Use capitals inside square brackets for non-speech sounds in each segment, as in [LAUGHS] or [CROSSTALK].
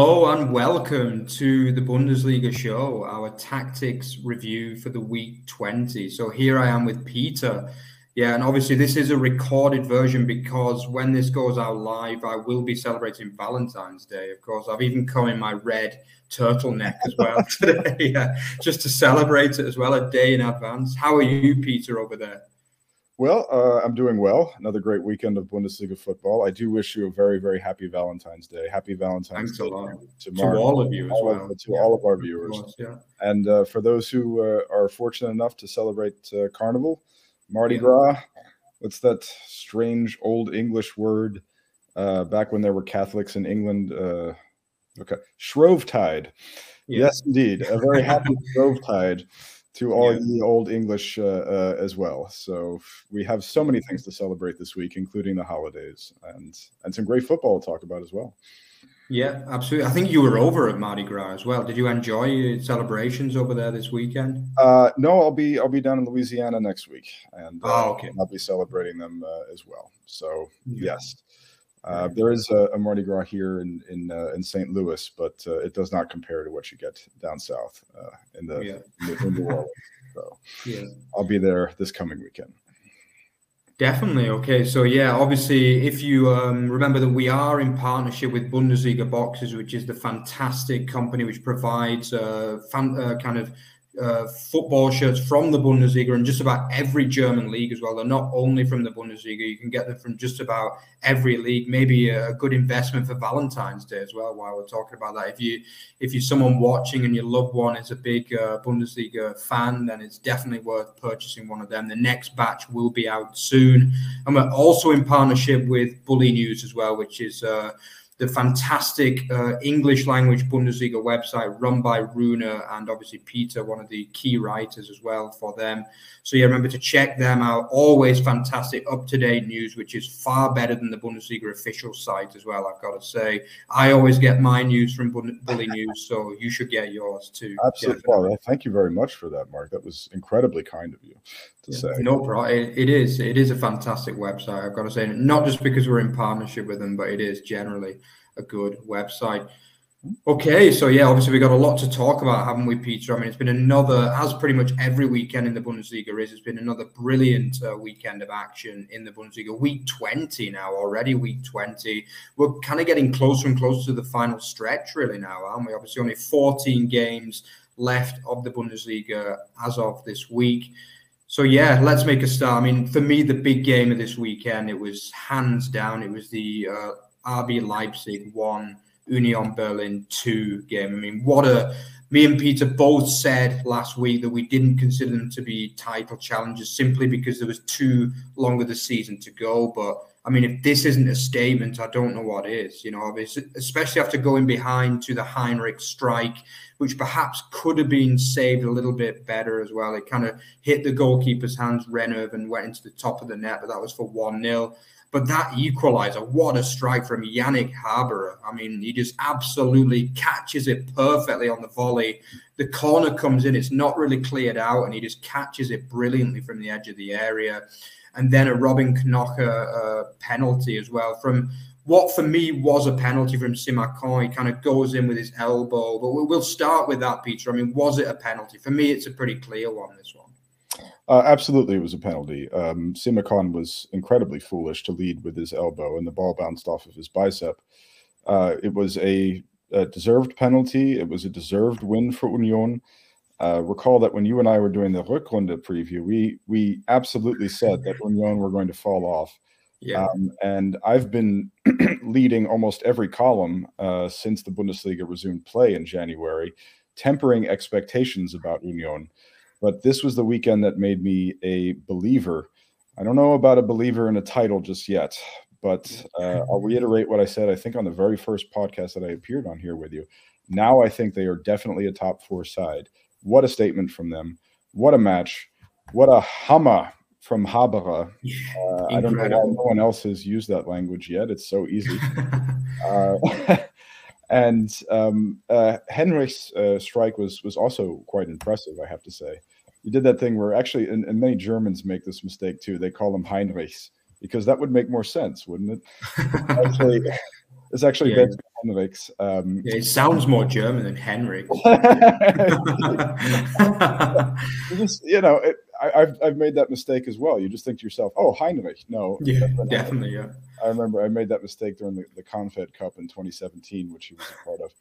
Hello and welcome to the Bundesliga show, our tactics review for the week 20. So here I am with Peter. Yeah, and obviously this is a recorded version because when this goes out live, I will be celebrating Valentine's Day. Of course, I've even come in my red turtleneck as well [LAUGHS] today, yeah, just to celebrate it as well a day in advance. How are you, Peter, over there? Well, uh, I'm doing well. Another great weekend of Bundesliga football. I do wish you a very, very happy Valentine's Day. Happy Valentine's Thanks Day to, to all of you as well. Of, to yeah. all of our viewers. Course, yeah. And uh, for those who uh, are fortunate enough to celebrate uh, Carnival, Mardi yeah. Gras, what's that strange old English word uh, back when there were Catholics in England? Uh, okay, Shrovetide. Yes, indeed. A very happy [LAUGHS] Shrovetide to all yeah. the old English uh, uh, as well. So we have so many things to celebrate this week, including the holidays and and some great football to talk about as well. Yeah, absolutely. I think you were over at Mardi Gras as well. Did you enjoy celebrations over there this weekend? Uh, no, I'll be I'll be down in Louisiana next week, and uh, oh, okay. I'll be celebrating them uh, as well. So yeah. yes, uh, there is a, a, Mardi Gras here in in, uh, in St. Louis, but uh, it does not compare to what you get down south uh, in the yeah. in, the, in New Orleans. [LAUGHS] So yeah. I'll be there this coming weekend. Definitely. Okay. So yeah, obviously, if you um, remember that we are in partnership with Bundesliga Boxes, which is the fantastic company which provides uh, fan, uh, kind of uh, football shirts from the Bundesliga and just about every German league as well. They're not only from the Bundesliga; you can get them from just about every league. Maybe a good investment for Valentine's Day as well. While we're talking about that, if you if you're someone watching and your loved one is a big uh, Bundesliga fan, then it's definitely worth purchasing one of them. The next batch will be out soon, and we're also in partnership with Bulinews as well, which is. Uh, the fantastic uh, English language Bundesliga website run by Rune and obviously Peter, one of the key writers as well for them. So yeah, remember to check them out. Always fantastic, up to date news, which is far better than the Bundesliga official site as well. I've got to say, I always get my news from Bulinews, so you should get yours too. Absolutely. Well, thank you very much for that, Mark. That was incredibly kind of you to yeah, say. No problem. It, it is. It is a fantastic website. I've got to say, not just because we're in partnership with them, but it is generally a good website. Okay, so yeah, obviously we got a lot to talk about, haven't we, Peter? I mean, it's been another, as pretty much every weekend in the Bundesliga is, it's been another brilliant uh, weekend of action in the Bundesliga. Week 20 now, already week 20. We're kind of getting closer and closer to the final stretch, really, now, aren't we? Obviously, only 14 games left of the Bundesliga as of this week. So yeah, let's make a start. I mean, for me, the big game of this weekend, it was hands down, it was the uh, RB Leipzig one, Union Berlin two game. I mean, what a me and Peter both said last week that we didn't consider them to be title challenges simply because there was too long of the season to go. But I mean, if this isn't a statement, I don't know what is. You know, especially after going behind to the Heinrich strike, which perhaps could have been saved a little bit better as well. It kind of hit the goalkeeper's hands, Rønnow, and went into the top of the net, but that was for 1 0. But that equalizer, what a strike from Janik Haberer. I mean, he just absolutely catches it perfectly on the volley. The corner comes in, it's not really cleared out, and he just catches it brilliantly from the edge of the area. And then a Robin Knoche uh, penalty as well from what for me was a penalty from Simakan. He kind of goes in with his elbow. But we'll start with that, Peter. I mean, was it a penalty? For me, it's a pretty clear one, this one. Uh, absolutely, it was a penalty. Um, Simakan was incredibly foolish to lead with his elbow, and the ball bounced off of his bicep. Uh, it was a, a, deserved penalty. It was a deserved win for Union. Uh, recall that when you and I were doing the Rückrunde preview, we we absolutely [CLEARS THROAT] said that Union were going to fall off. Yeah. Um, and I've been [CLEARS THROAT] leading almost every column uh, since the Bundesliga resumed play in January, tempering expectations about Union. But this was the weekend that made me a believer. I don't know about a believer in a title just yet, but uh, [LAUGHS] I'll reiterate what I said, I think, on the very first podcast that I appeared on here with you. Now I think they are definitely a top four side. What a statement from them. What a match. What a hammer from Haberer. [LAUGHS] Uh, I don't know why no one else has used that language yet. It's so easy. [LAUGHS] uh, [LAUGHS] and um, uh, Henrich's uh, strike was was also quite impressive, I have to say. He did that thing where actually, and, and many Germans make this mistake too. They call them Heinrichs because that would make more sense, wouldn't it? actually, it's actually yeah. Henrichs. Um, yeah, it sounds more German than Henrik. [LAUGHS] you just, you know, it, I, have I've made that mistake as well. You just think to yourself, "Oh, Heinrich." No, yeah, definitely, yeah. I remember I made that mistake during the, the Confed Cup in 2017, which he was a part of.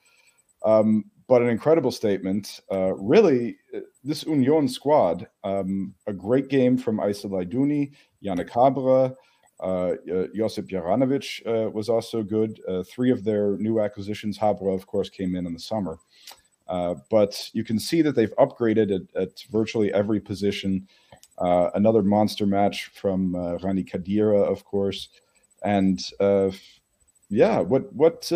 Um, but an incredible statement. Uh, really, uh, this Union squad, um, a great game from Aïssa Laïdouni, Janik Haberer, uh, uh, Josip Juranovic uh, was also good. Uh, three of their new acquisitions, Haberer, of course, came in in the summer. Uh, but you can see that they've upgraded at, at virtually every position. Uh, another monster match from Rani Khedira, of course. And yeah, what what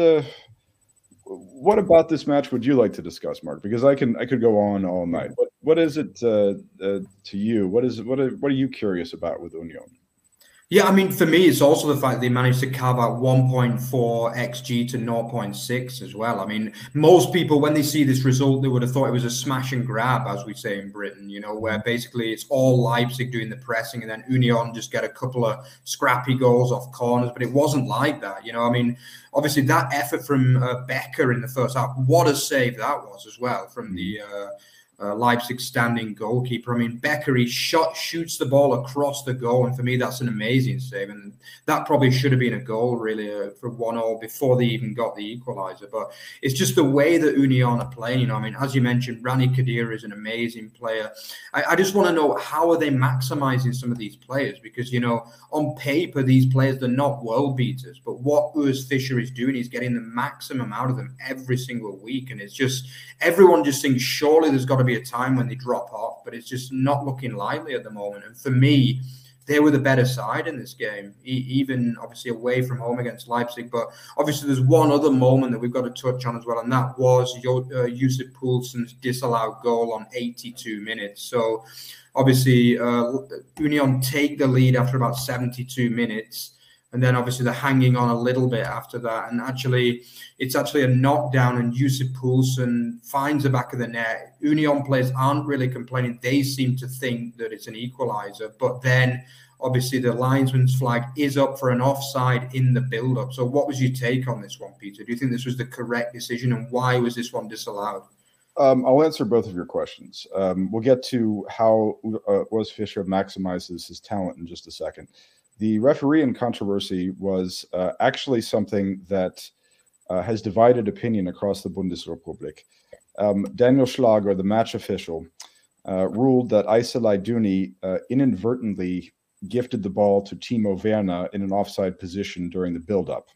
what about this match would you like to discuss, Mark? Because I can I could go on all night. What what is it uh, uh, to you? What is what are, what are you curious about with Union? Yeah, I mean, for me, it's also the fact they managed to carve out 1.4 xG to 0.6 as well. I mean, most people, when they see this result, they would have thought it was a smash and grab, as we say in Britain, you know, where basically it's all Leipzig doing the pressing and then Union just get a couple of scrappy goals off corners. But it wasn't like that, you know. I mean, obviously, that effort from uh, Becker in the first half, what a save that was as well from the. Uh, uh, Leipzig standing goalkeeper. I mean, Becker, he shot, shoots the ball across the goal, and for me, that's an amazing save. And that probably should have been a goal, really, uh, for one all before they even got the equaliser. But it's just the way that Union are playing. You know, I mean, as you mentioned, Rani Khedira is an amazing player. I, I just want to know how are they maximising some of these players because you know, on paper, these players they're not world beaters, but what Urs Fischer is doing is getting the maximum out of them every single week, and it's just everyone just thinks surely there's got to be a time when they drop off, but it's just not looking likely at the moment. And for me, they were the better side in this game, e- even obviously away from home against Leipzig. But obviously, there's one other moment that we've got to touch on as well, and that was Yo- uh, Yusuf Poulsen's disallowed goal on 82 minutes. So obviously, uh, Union take the lead after about 72 minutes and then obviously they're hanging on a little bit after that. And actually, it's actually a knockdown, and Yusuf Poulsen finds the back of the net. Union players aren't really complaining; they seem to think that it's an equaliser. But then, obviously, the linesman's flag is up for an offside in the build-up. So, what was your take on this one, Peter? Do you think this was the correct decision, and why was this one disallowed? Um, I'll answer both of your questions. Um, we'll get to how uh, Urs Fischer maximizes his talent in just a second the referee in controversy was uh, actually something that uh, has divided opinion across the Bundesrepublik. Um, Daniel Schlager, the match official, uh, ruled that Aïssa Laïdouni uh, inadvertently gifted the ball to Timo Werner in an offside position during the build-up.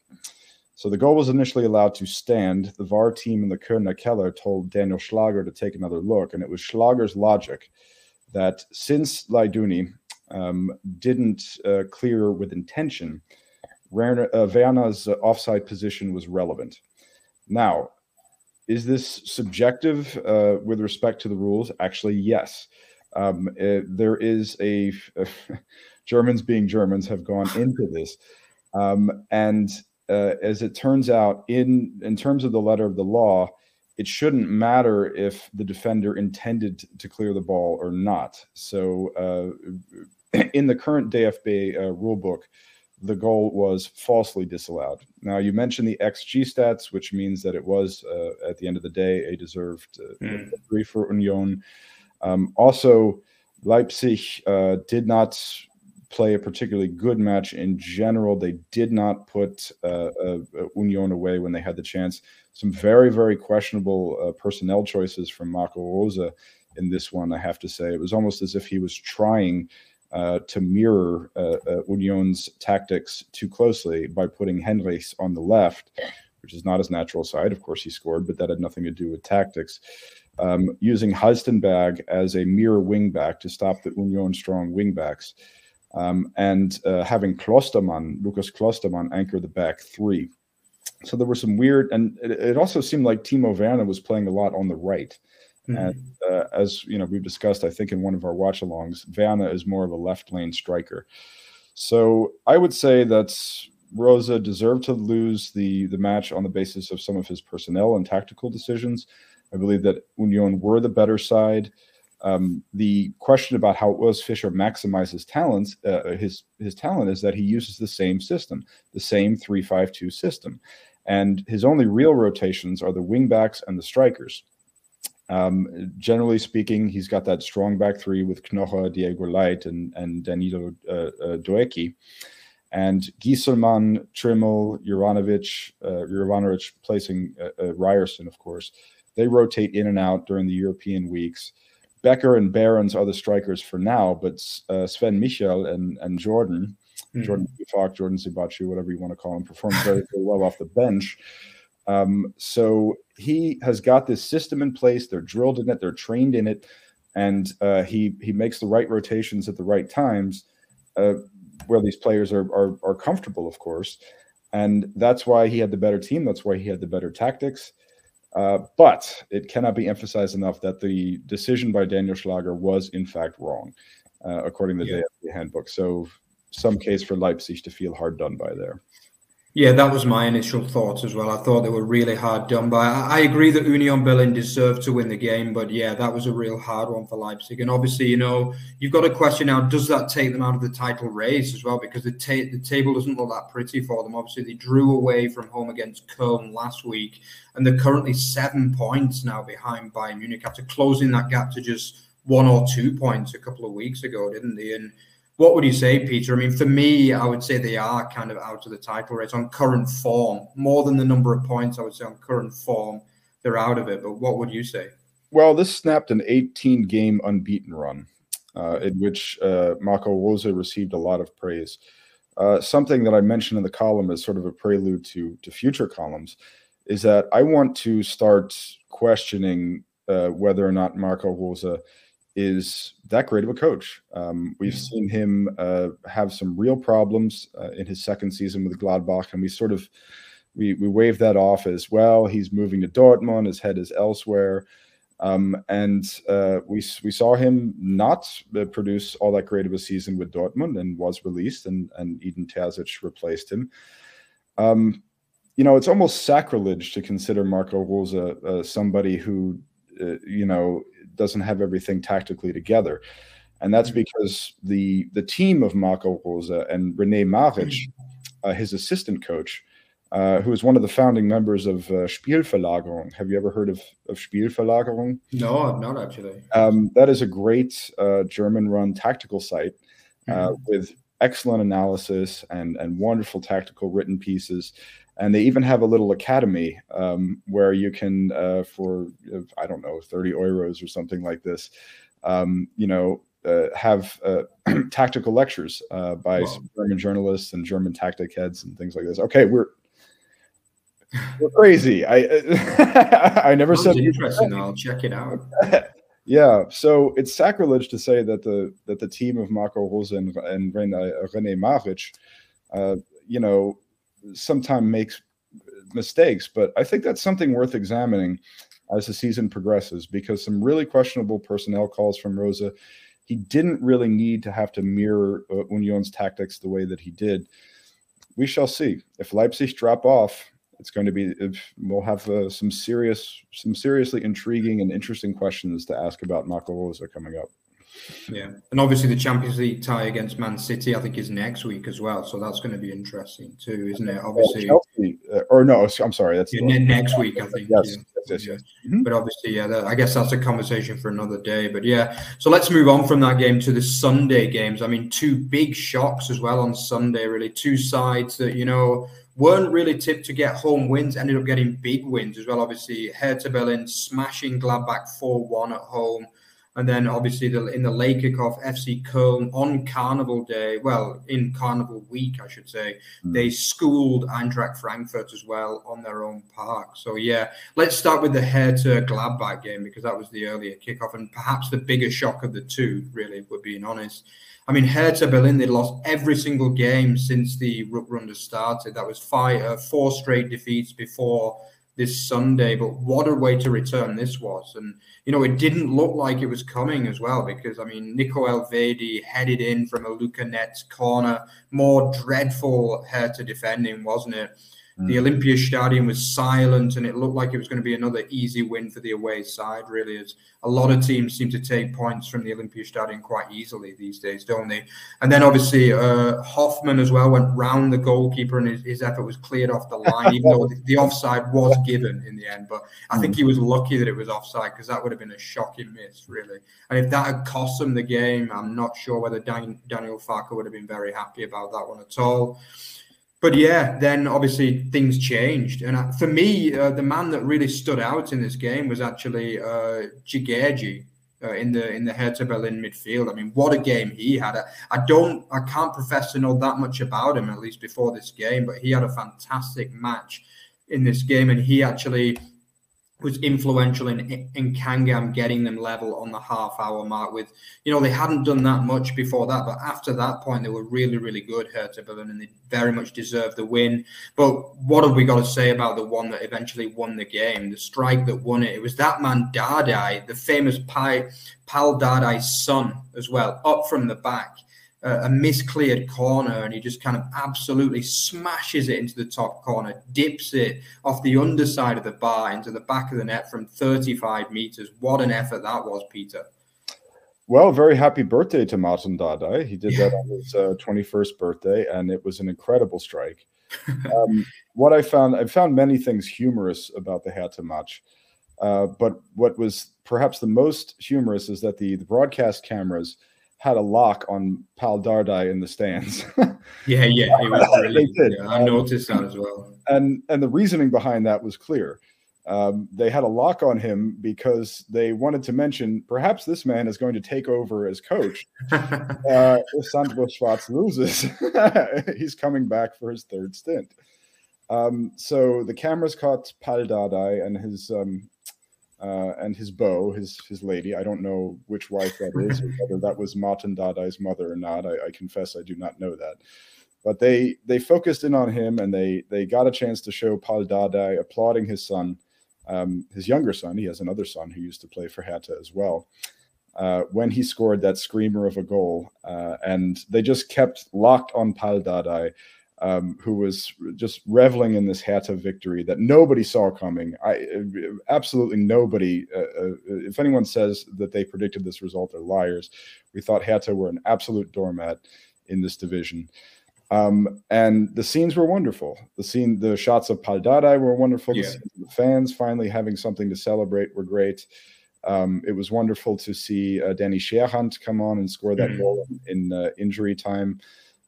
So the goal was initially allowed to stand. The VAR team in the Kölner Keller told Daniel Schlager to take another look, and it was Schlager's logic that since Laïdouni um, didn't uh, clear with intention, uh, Werner's offside position was relevant. Now, is this subjective uh, with respect to the rules? Actually, yes. Um, uh, there is a, [LAUGHS] Germans being Germans have gone into this, um, and uh, as it turns out, in in terms of the letter of the law, it shouldn't matter if the defender intended to clear the ball or not. So uh, [CLEARS THROAT] in the current DFB uh, rulebook, the goal was falsely disallowed. Now, you mentioned the XG stats, which means that it was, uh, at the end of the day, a deserved mm. victory for Union. Um, also, Leipzig uh, did not play a particularly good match in general. They did not put uh, uh, Union away when they had the chance. Some very, very questionable uh, personnel choices from Marco Rose in this one, I have to say. It was almost as if he was trying uh, to mirror uh, uh, Union's tactics too closely by putting Henrichs on the left, which is not his natural side. Of course, he scored, but that had nothing to do with tactics. Um, using Halstenberg as a mirror wingback to stop the Union strong wingbacks um, and uh, having Klostermann, Lucas Klostermann, anchor the back three. So there were some weird, and it, it also seemed like Timo Werner was playing a lot on the right. Mm-hmm. And uh, as you know, we've discussed, I think in one of our watch-alongs, Werner is more of a left lane striker. So I would say that Rosa deserved to lose the the match on the basis of some of his personnel and tactical decisions. I believe that Union were the better side. Um, the question about how Urs Fischer maximizes talents, uh, his his talent is that he uses the same system, the same three five two system, And his only real rotations are the wingbacks and the strikers. Um, generally speaking, he's got that strong back three with Knoche, Diogo Leite, and, and Danilho uh, uh, Doekhi. And Gießelmann, Trimmel, Juranovic, uh, Juranovic placing uh, uh, Ryerson, of course. They rotate in and out during the European weeks. Becker and Behrens are the strikers for now, but uh, Sven Michel and, and Jordan, mm-hmm. Jordan Falk, Jordan Siebatcheu, whatever you want to call him, perform very, very well off the bench. Um, so he has got this system in place. They're drilled in it. They're trained in it, and uh, he he makes the right rotations at the right times, uh, where these players are, are are comfortable, of course, and that's why he had the better team. That's why he had the better tactics. Uh, but it cannot be emphasized enough that the decision by Daniel Schlager was in fact wrong, uh, according to the yeah. handbook. So some case for Leipzig to feel hard done by there. Yeah, that was my initial thoughts as well. I thought they were really hard done by. I, agree that Union Berlin deserved to win the game, but yeah, that was a real hard one for Leipzig. And obviously, you know, you've got a question now: Does that take them out of the title race as well? Because the ta- the table doesn't look that pretty for them. Obviously, they drew away from home against Köln last week, and they're currently seven points now behind Bayern Munich after closing that gap to just one or two points a couple of weeks ago, didn't they? And what would you say, Peter? I mean, for me, I would say they are kind of out of the title race on current form. More than the number of points, I would say on current form, they're out of it. But what would you say? Well, this snapped an 18 game unbeaten run, uh, in which uh, Marco Rose received a lot of praise. Uh, something that I mentioned in the column as sort of a prelude to, to future columns is that I want to start questioning uh, whether or not Marco Rose is that great of a coach. Um, we've mm. seen him uh, have some real problems uh, in his second season with Gladbach, and we sort of we we wave that off as well. He's moving to Dortmund. His head is elsewhere, um, and uh, we we saw him not uh, produce all that great of a season with Dortmund, and was released, and and Edin Terzic replaced him. Um, you know, it's almost sacrilege to consider Marco Rose uh, somebody who, uh, you know, doesn't have everything tactically together. And that's mm-hmm. because the the team of Marco Rosa and Rene Maric, mm-hmm. uh, his assistant coach, uh, who is one of the founding members of uh, Spielverlagerung. Have you ever heard of, of Spielverlagerung? No, not actually. Um, that is a great uh, German-run tactical site uh, mm-hmm. with excellent analysis and and wonderful tactical written pieces. And they even have a little academy um, where you can uh, for i don't know 30 euros or something like this um, you know uh, have uh, [CLEARS THROAT] tactical lectures uh, by wow. german journalists and german tactic heads and things like this. Okay we're we're crazy. I [LAUGHS] i never said interesting i'll check it out [LAUGHS] yeah so it's sacrilege to say that the that the team of marco rose and, and rene, rene maric uh, you know sometimes makes mistakes, but I think that's something worth examining as the season progresses because some really questionable personnel calls from Rosa. He didn't really need to have to mirror uh, Union's tactics the way that he did. We shall see. If Leipzig drop off, it's going to be if we'll have uh, some serious, some seriously intriguing and interesting questions to ask about Marco coming up. Yeah, and obviously the Champions League tie against Man City, I think, is next week as well. So that's going to be interesting too, isn't it? Obviously, Chelsea, uh, or no, I'm sorry, that's yeah, next week, I think. Yes, yeah. yes, yes, yes. Mm-hmm. But obviously, yeah, that, I guess that's a conversation for another day. But yeah, so let's move on from that game to the Sunday games. I mean, two big shocks as well on Sunday. Really, two sides that you know weren't really tipped to get home wins, ended up getting big wins as well. Obviously, Hertha Berlin smashing Gladbach 4 1 at home. And then obviously the, in the late kickoff, FC Köln on Carnival Day, well, in Carnival Week, I should say, mm. they schooled Eintracht Frankfurt as well on their own park. So yeah, let's start with the Hertha Gladbach game because that was the earlier kickoff and perhaps the bigger shock of the two, really, if we're being honest. I mean, Hertha Berlin, they lost every single game since the Rückrunde started. That was five, uh, four straight defeats before this Sunday. But what a way to return this was. And, you know, it didn't look like it was coming as well because, I mean, Nico Elvedi headed in from a Luca Netz corner. More dreadful Hertha defending, wasn't it? Mm. The Olympia Stadium was silent, and it looked like it was going to be another easy win for the away side. Really, as a lot of teams seem to take points from the Olympia Stadium quite easily these days, don't they? And then obviously uh, Hofmann as well went round the goalkeeper, and his, his effort was cleared off the line, even though the, the, offside was given in the end. But I think mm. he was lucky that it was offside because that would have been a shocking miss, really. And if that had cost them the game, I'm not sure whether Dan, Daniel Farke would have been very happy about that one at all but yeah, then obviously things changed, and for me, uh, the man that really stood out in this game was actually uh, uh, in the in the Hertha Berlin midfield. I mean, what a game he had! I, I don't, I can't profess to know that much about him at least before this game, but he had a fantastic match in this game, and he actually was influential in in Kangam getting them level on the half hour mark. With you know they hadn't done that much before that, but after that point they were really really good Hertha Berlin and they very much deserved the win. But what have we got to say about the one that eventually won the game, the strike that won it? It was that man Dardai, the famous Pal Dardai's son as well, up from the back a, miscleared corner and he just kind of absolutely smashes it into the top corner, dips it off the underside of the bar into the back of the net from 35 meters. What an effort that was, Peter. Well, very happy birthday to Martin Dardai. He did that on his uh, 21st birthday, and it was an incredible strike. um, [LAUGHS] what I found, I found many things humorous about the Hertha match. Uh, but what was perhaps the most humorous is that the, the broadcast cameras – had a lock on Pal Dardai in the stands. [LAUGHS] yeah, yeah, he was brilliant. Yeah, I noticed that as well. And and the reasoning behind that was clear. Um, they had a lock on him because they wanted to mention perhaps this man is going to take over as coach [LAUGHS] uh, if Sandro Schwarz loses. [LAUGHS] He's coming back for his third stint. Um, so the cameras caught Pal Dardai and his um, uh, and his beau, his his lady. I don't know which wife that is, whether that was Martin Dardai's mother or not. I, I, confess I do not know that. But they they focused in on him, and they they got a chance to show Pal Dardai applauding his son, um, his younger son. He has another son who used to play for Hertha as well. Uh, when he scored that screamer of a goal, uh, and they just kept locked on Pal Dardai um, who was just reveling in this Hertha victory that nobody saw coming. I absolutely nobody. Uh, uh, if anyone says that they predicted this result, they're liars. We thought Hertha were an absolute doormat in this division. Um, and the scenes were wonderful. The scene, the shots of Pal Dardai were wonderful. Yeah. The, the, fans finally having something to celebrate were great. Um, it was wonderful to see uh, Danny Scherhant come on and score that mm. goal in, in uh, injury time.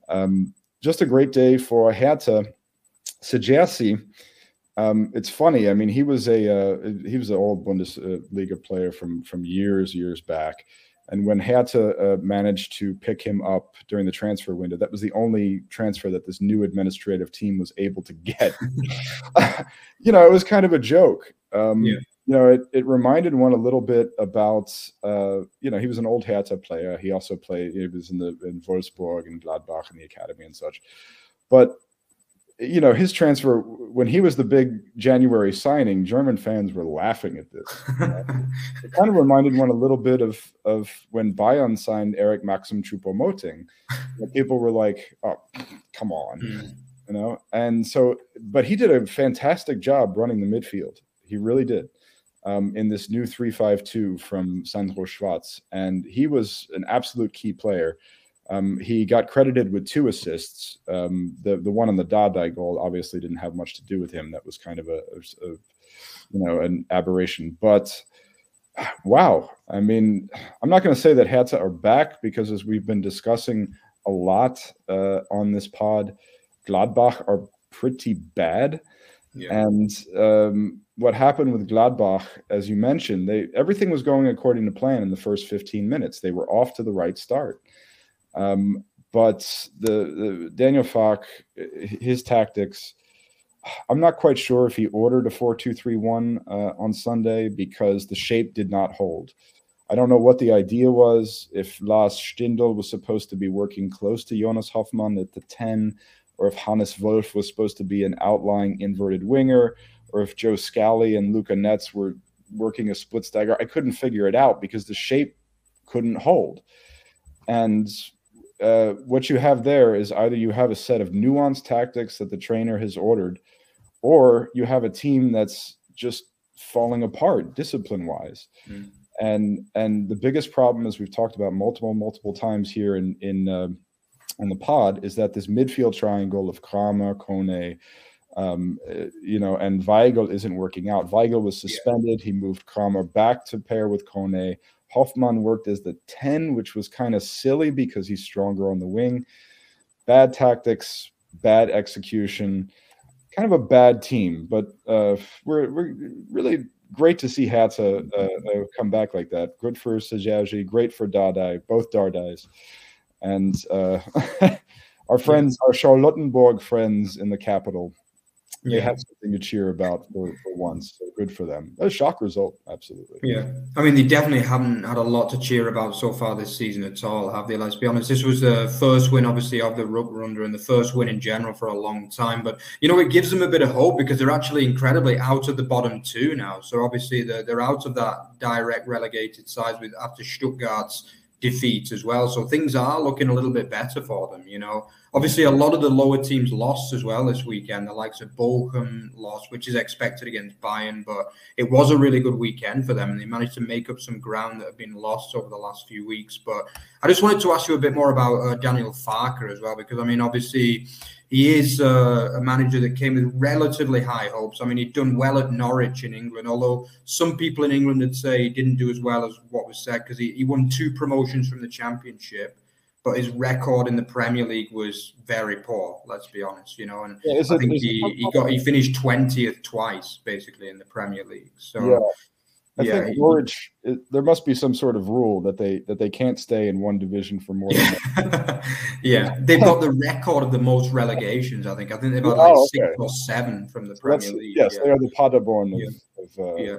Um, just a great day for Hertha. Cigerci, um, it's funny. I mean, he was a uh, he was an old Bundesliga player from from years years back, and when Hertha uh, managed to pick him up during the transfer window, that was the only transfer that this new administrative team was able to get. [LAUGHS] you know, it was kind of a joke. Um, yeah you know, it, it reminded one a little bit about, uh, you know, he was an old Hertha player. He also played, he was in the in Wolfsburg and Gladbach in the academy and such. But, you know, his transfer, when he was the big January signing, German fans were laughing at this. You [LAUGHS] know? it kind of reminded one a little bit of, of when Bayern signed Eric Maxim Choupo-Moting. People were like, oh, come on. Mm. You know, and so, but he did a fantastic job running the midfield. He really did um, in this new 352 from Sandro Schwarz. And he was an absolute key player. Um, he got credited with two assists. Um, the the one on the Dardai goal obviously didn't have much to do with him. That was kind of a, a, a you know an aberration. But [SIGHS] wow, I mean, I'm not going to say that Hertha are back because as we've been discussing a lot uh, on this pod, Gladbach are pretty bad. Yeah. And um, what happened with Gladbach, as you mentioned, they everything was going according to plan in the first 15 minutes. They were off to the right start. Um, but the, the, Daniel Farke, his tactics, I'm not quite sure if he ordered a 4-2-3-1 uh, on Sunday because the shape did not hold. I don't know what the idea was. If Lars Stindl was supposed to be working close to Jonas Hofmann at the 10, or if Hannes Wolf was supposed to be an outlying inverted winger, or if Joe Scally and Luca Netz were working a split stagger. I couldn't figure it out because the shape couldn't hold. And uh, what you have there is either you have a set of nuanced tactics that the trainer has ordered, or you have a team that's just falling apart discipline wise. Mm. And and the biggest problem, as we've talked about multiple multiple times here in in uh, in the pod, is that this midfield triangle of Kramer, Kone, um, uh, you know, and Weigl isn't working out. Weigl was suspended. Yeah. He moved Kramer back to pair with Kone. Hofmann worked as the 10, which was kind of silly because he's stronger on the wing. Bad tactics, bad execution, kind of a bad team. But uh, we're, we're really great to see Hertha uh, uh, come back like that. Good for Sajaji, great for Dardai, both Dardais. And uh, [LAUGHS] our friends, our Charlottenburg friends in the capital, they have something to cheer about for, for once. So good for them. A shock result, absolutely. Yeah, I mean they definitely haven't had a lot to cheer about so far this season at all, have they? Let's be honest. This was the first win, obviously, of the Rückrunde and the first win in general for a long time. But you know, it gives them a bit of hope because they're actually incredibly out of the bottom two now. So obviously they're they're out of that direct relegated side with after Stuttgart's defeat as well. So things are looking a little bit better for them, you know. Obviously, a lot of the lower teams lost as well this weekend. The likes of Bochum lost, which is expected against Bayern, but it was a really good weekend for them, and they managed to make up some ground that had been lost over the last few weeks. But I just wanted to ask you a bit more about uh, Daniel Farke as well, because I mean, obviously, he is uh, a manager that came with relatively high hopes. I mean, he'd done well at Norwich in England, although some people in England would say he didn't do as well as what was said because he, he won two promotions from the Championship but his record in the Premier League was very poor. Let's be honest, you know. And yeah, I think he, he got he finished twentieth twice basically in the Premier League. So yeah. I yeah, think Norwich. It, there must be some sort of rule that they that they can't stay in one division for more. than [LAUGHS] Yeah, they've got the record of the most relegations. I think. I think they've got like oh, okay. six or seven from the Premier That's, League. Yes, yeah. they are the Paderborn of, of, uh, yeah.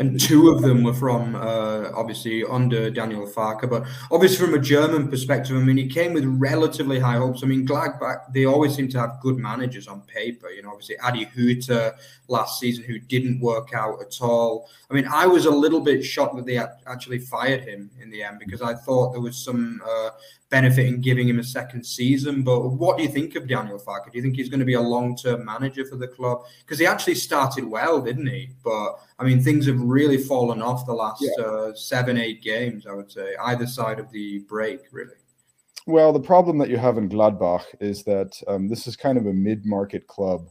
And two of them were from uh, obviously under Daniel Farke, but obviously from a German perspective, I mean, he came with relatively high hopes. I mean, Gladbach they always seem to have good managers on paper. You know, obviously Adi Hütter last season who didn't work out at all. I mean, I was a little bit shocked that they actually fired him in the end because I thought there was some uh, benefit in giving him a second season. But what do you think of Daniel Farke? Do you think he's going to be a long-term manager for the club? Because he actually started well, didn't he? But I mean, things have really fallen off the last yeah. uh, seven, eight games. I would say either side of the break, really. Well, the problem that you have in Gladbach is that um, this is kind of a mid-market club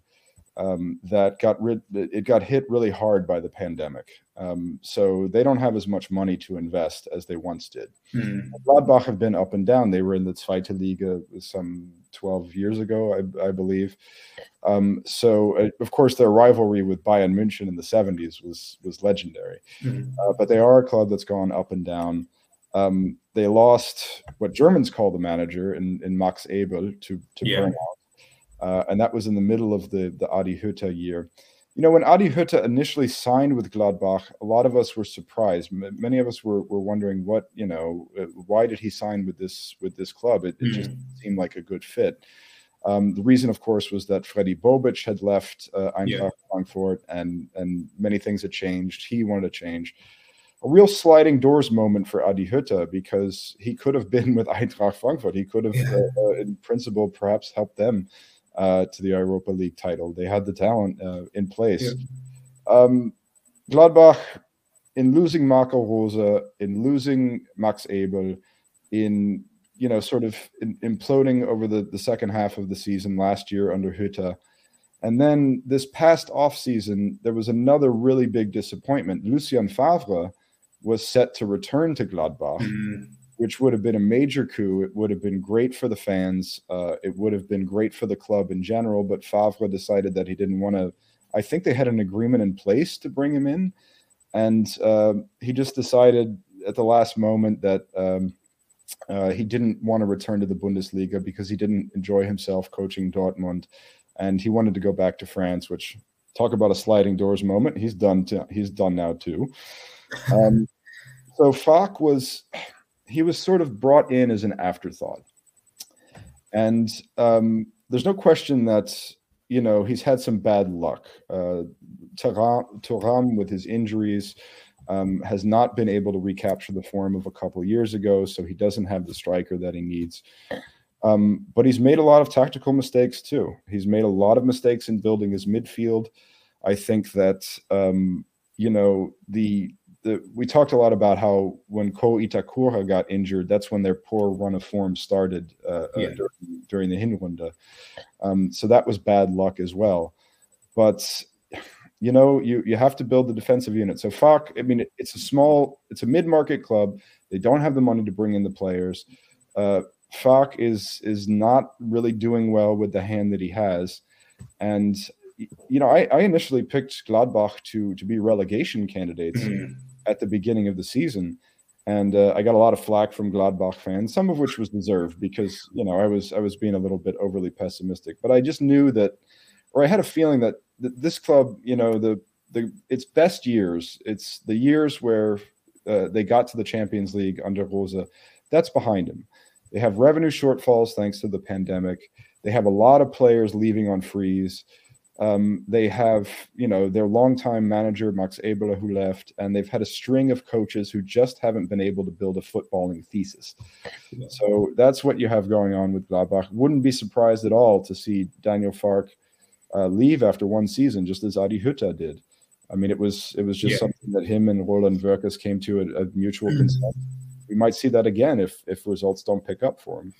um, that got rid it got hit really hard by the pandemic. Um, so they don't have as much money to invest as they once did. Hmm. Gladbach have been up and down. They were in the Zweite Liga some 12 years ago, I, I believe. Um, so uh, of course their rivalry with Bayern München in the 70s was was legendary. Hmm. Uh, but they are a club that's gone up and down. Um, they lost what Germans call the manager in, in Max Eberl to to yeah. burnout uh, and that was in the middle of the the Adi Hütter year. You know, when Adi Hütter initially signed with Gladbach, a lot of us were surprised. M- many of us were, were wondering what you know, uh, why did he sign with this with this club? It, it just seemed like a good fit. Um, the reason, of course, was that Fredi Bobic had left uh, Eintracht yeah. Frankfurt, and and many things had changed. He wanted to change. A real sliding doors moment for Adi Hütter because he could have been [LAUGHS] with Eintracht Frankfurt. He could have, yeah. uh, uh in principle, perhaps helped them uh, to the Europa League title. They had the talent uh, in place. Yeah. Um, Gladbach, in losing Marco Rosa, in losing Max Eberl, in you know sort of in, imploding over the, the second half of the season last year under Hütter. And then this past off season, there was another really big disappointment. Lucien Favre was set to return to Gladbach. Mm-hmm which would have been a major coup. It would have been great for the fans. Uh, it would have been great for the club in general. But Favre decided that he didn't want to. I think they had an agreement in place to bring him in, and uh, he just decided at the last moment that um, uh, he didn't want to return to the Bundesliga because he didn't enjoy himself coaching Dortmund, and he wanted to go back to France. Which talk about a sliding doors moment. He's done. To, he's done now too. Um, so Farke was he was sort of brought in as an afterthought. And um, there's no question that, you know, he's had some bad luck. Uh, Thuram, with his injuries, um, has not been able to recapture the form of a couple years ago, so he doesn't have the striker that he needs. Um, but he's made a lot of tactical mistakes too. He's made a lot of mistakes in building his midfield. I think that um, you know the the we talked a lot about how when Ko Itakura got injured, that's when their poor run of form started uh, uh yeah. uh, during, during, the Hinrunde. Um, so that was bad luck as well. But you know, you you have to build the defensive unit. So Farke, I mean, it's a small, it's a mid-market club. They don't have the money to bring in the players. Uh, Farke is is not really doing well with the hand that he has, and you know, I, I initially picked Gladbach to to be relegation candidates mm-hmm. At the beginning of the season, and uh, I got a lot of flack from Gladbach fans, some of which was deserved because you know I was I was being a little bit overly pessimistic, but I just knew that, or I had a feeling that th- this club, you know, the the its best years, it's the years where uh, they got to the Champions League under Rosa, that's behind him. They have revenue shortfalls thanks to the pandemic. They have a lot of players leaving on freeze. Um, they have, you know, their longtime manager Max Eberl who left, and they've had a string of coaches who just haven't been able to build a footballing thesis. Yeah. So that's what you have going on with Gladbach. Wouldn't be surprised at all to see Daniel Farke uh, leave after one season, just as Adi Hütter did. I mean, it was it was just yeah. something that him and Roland Virkus came to a, a mutual consent. We might see that again if if results don't pick up for him.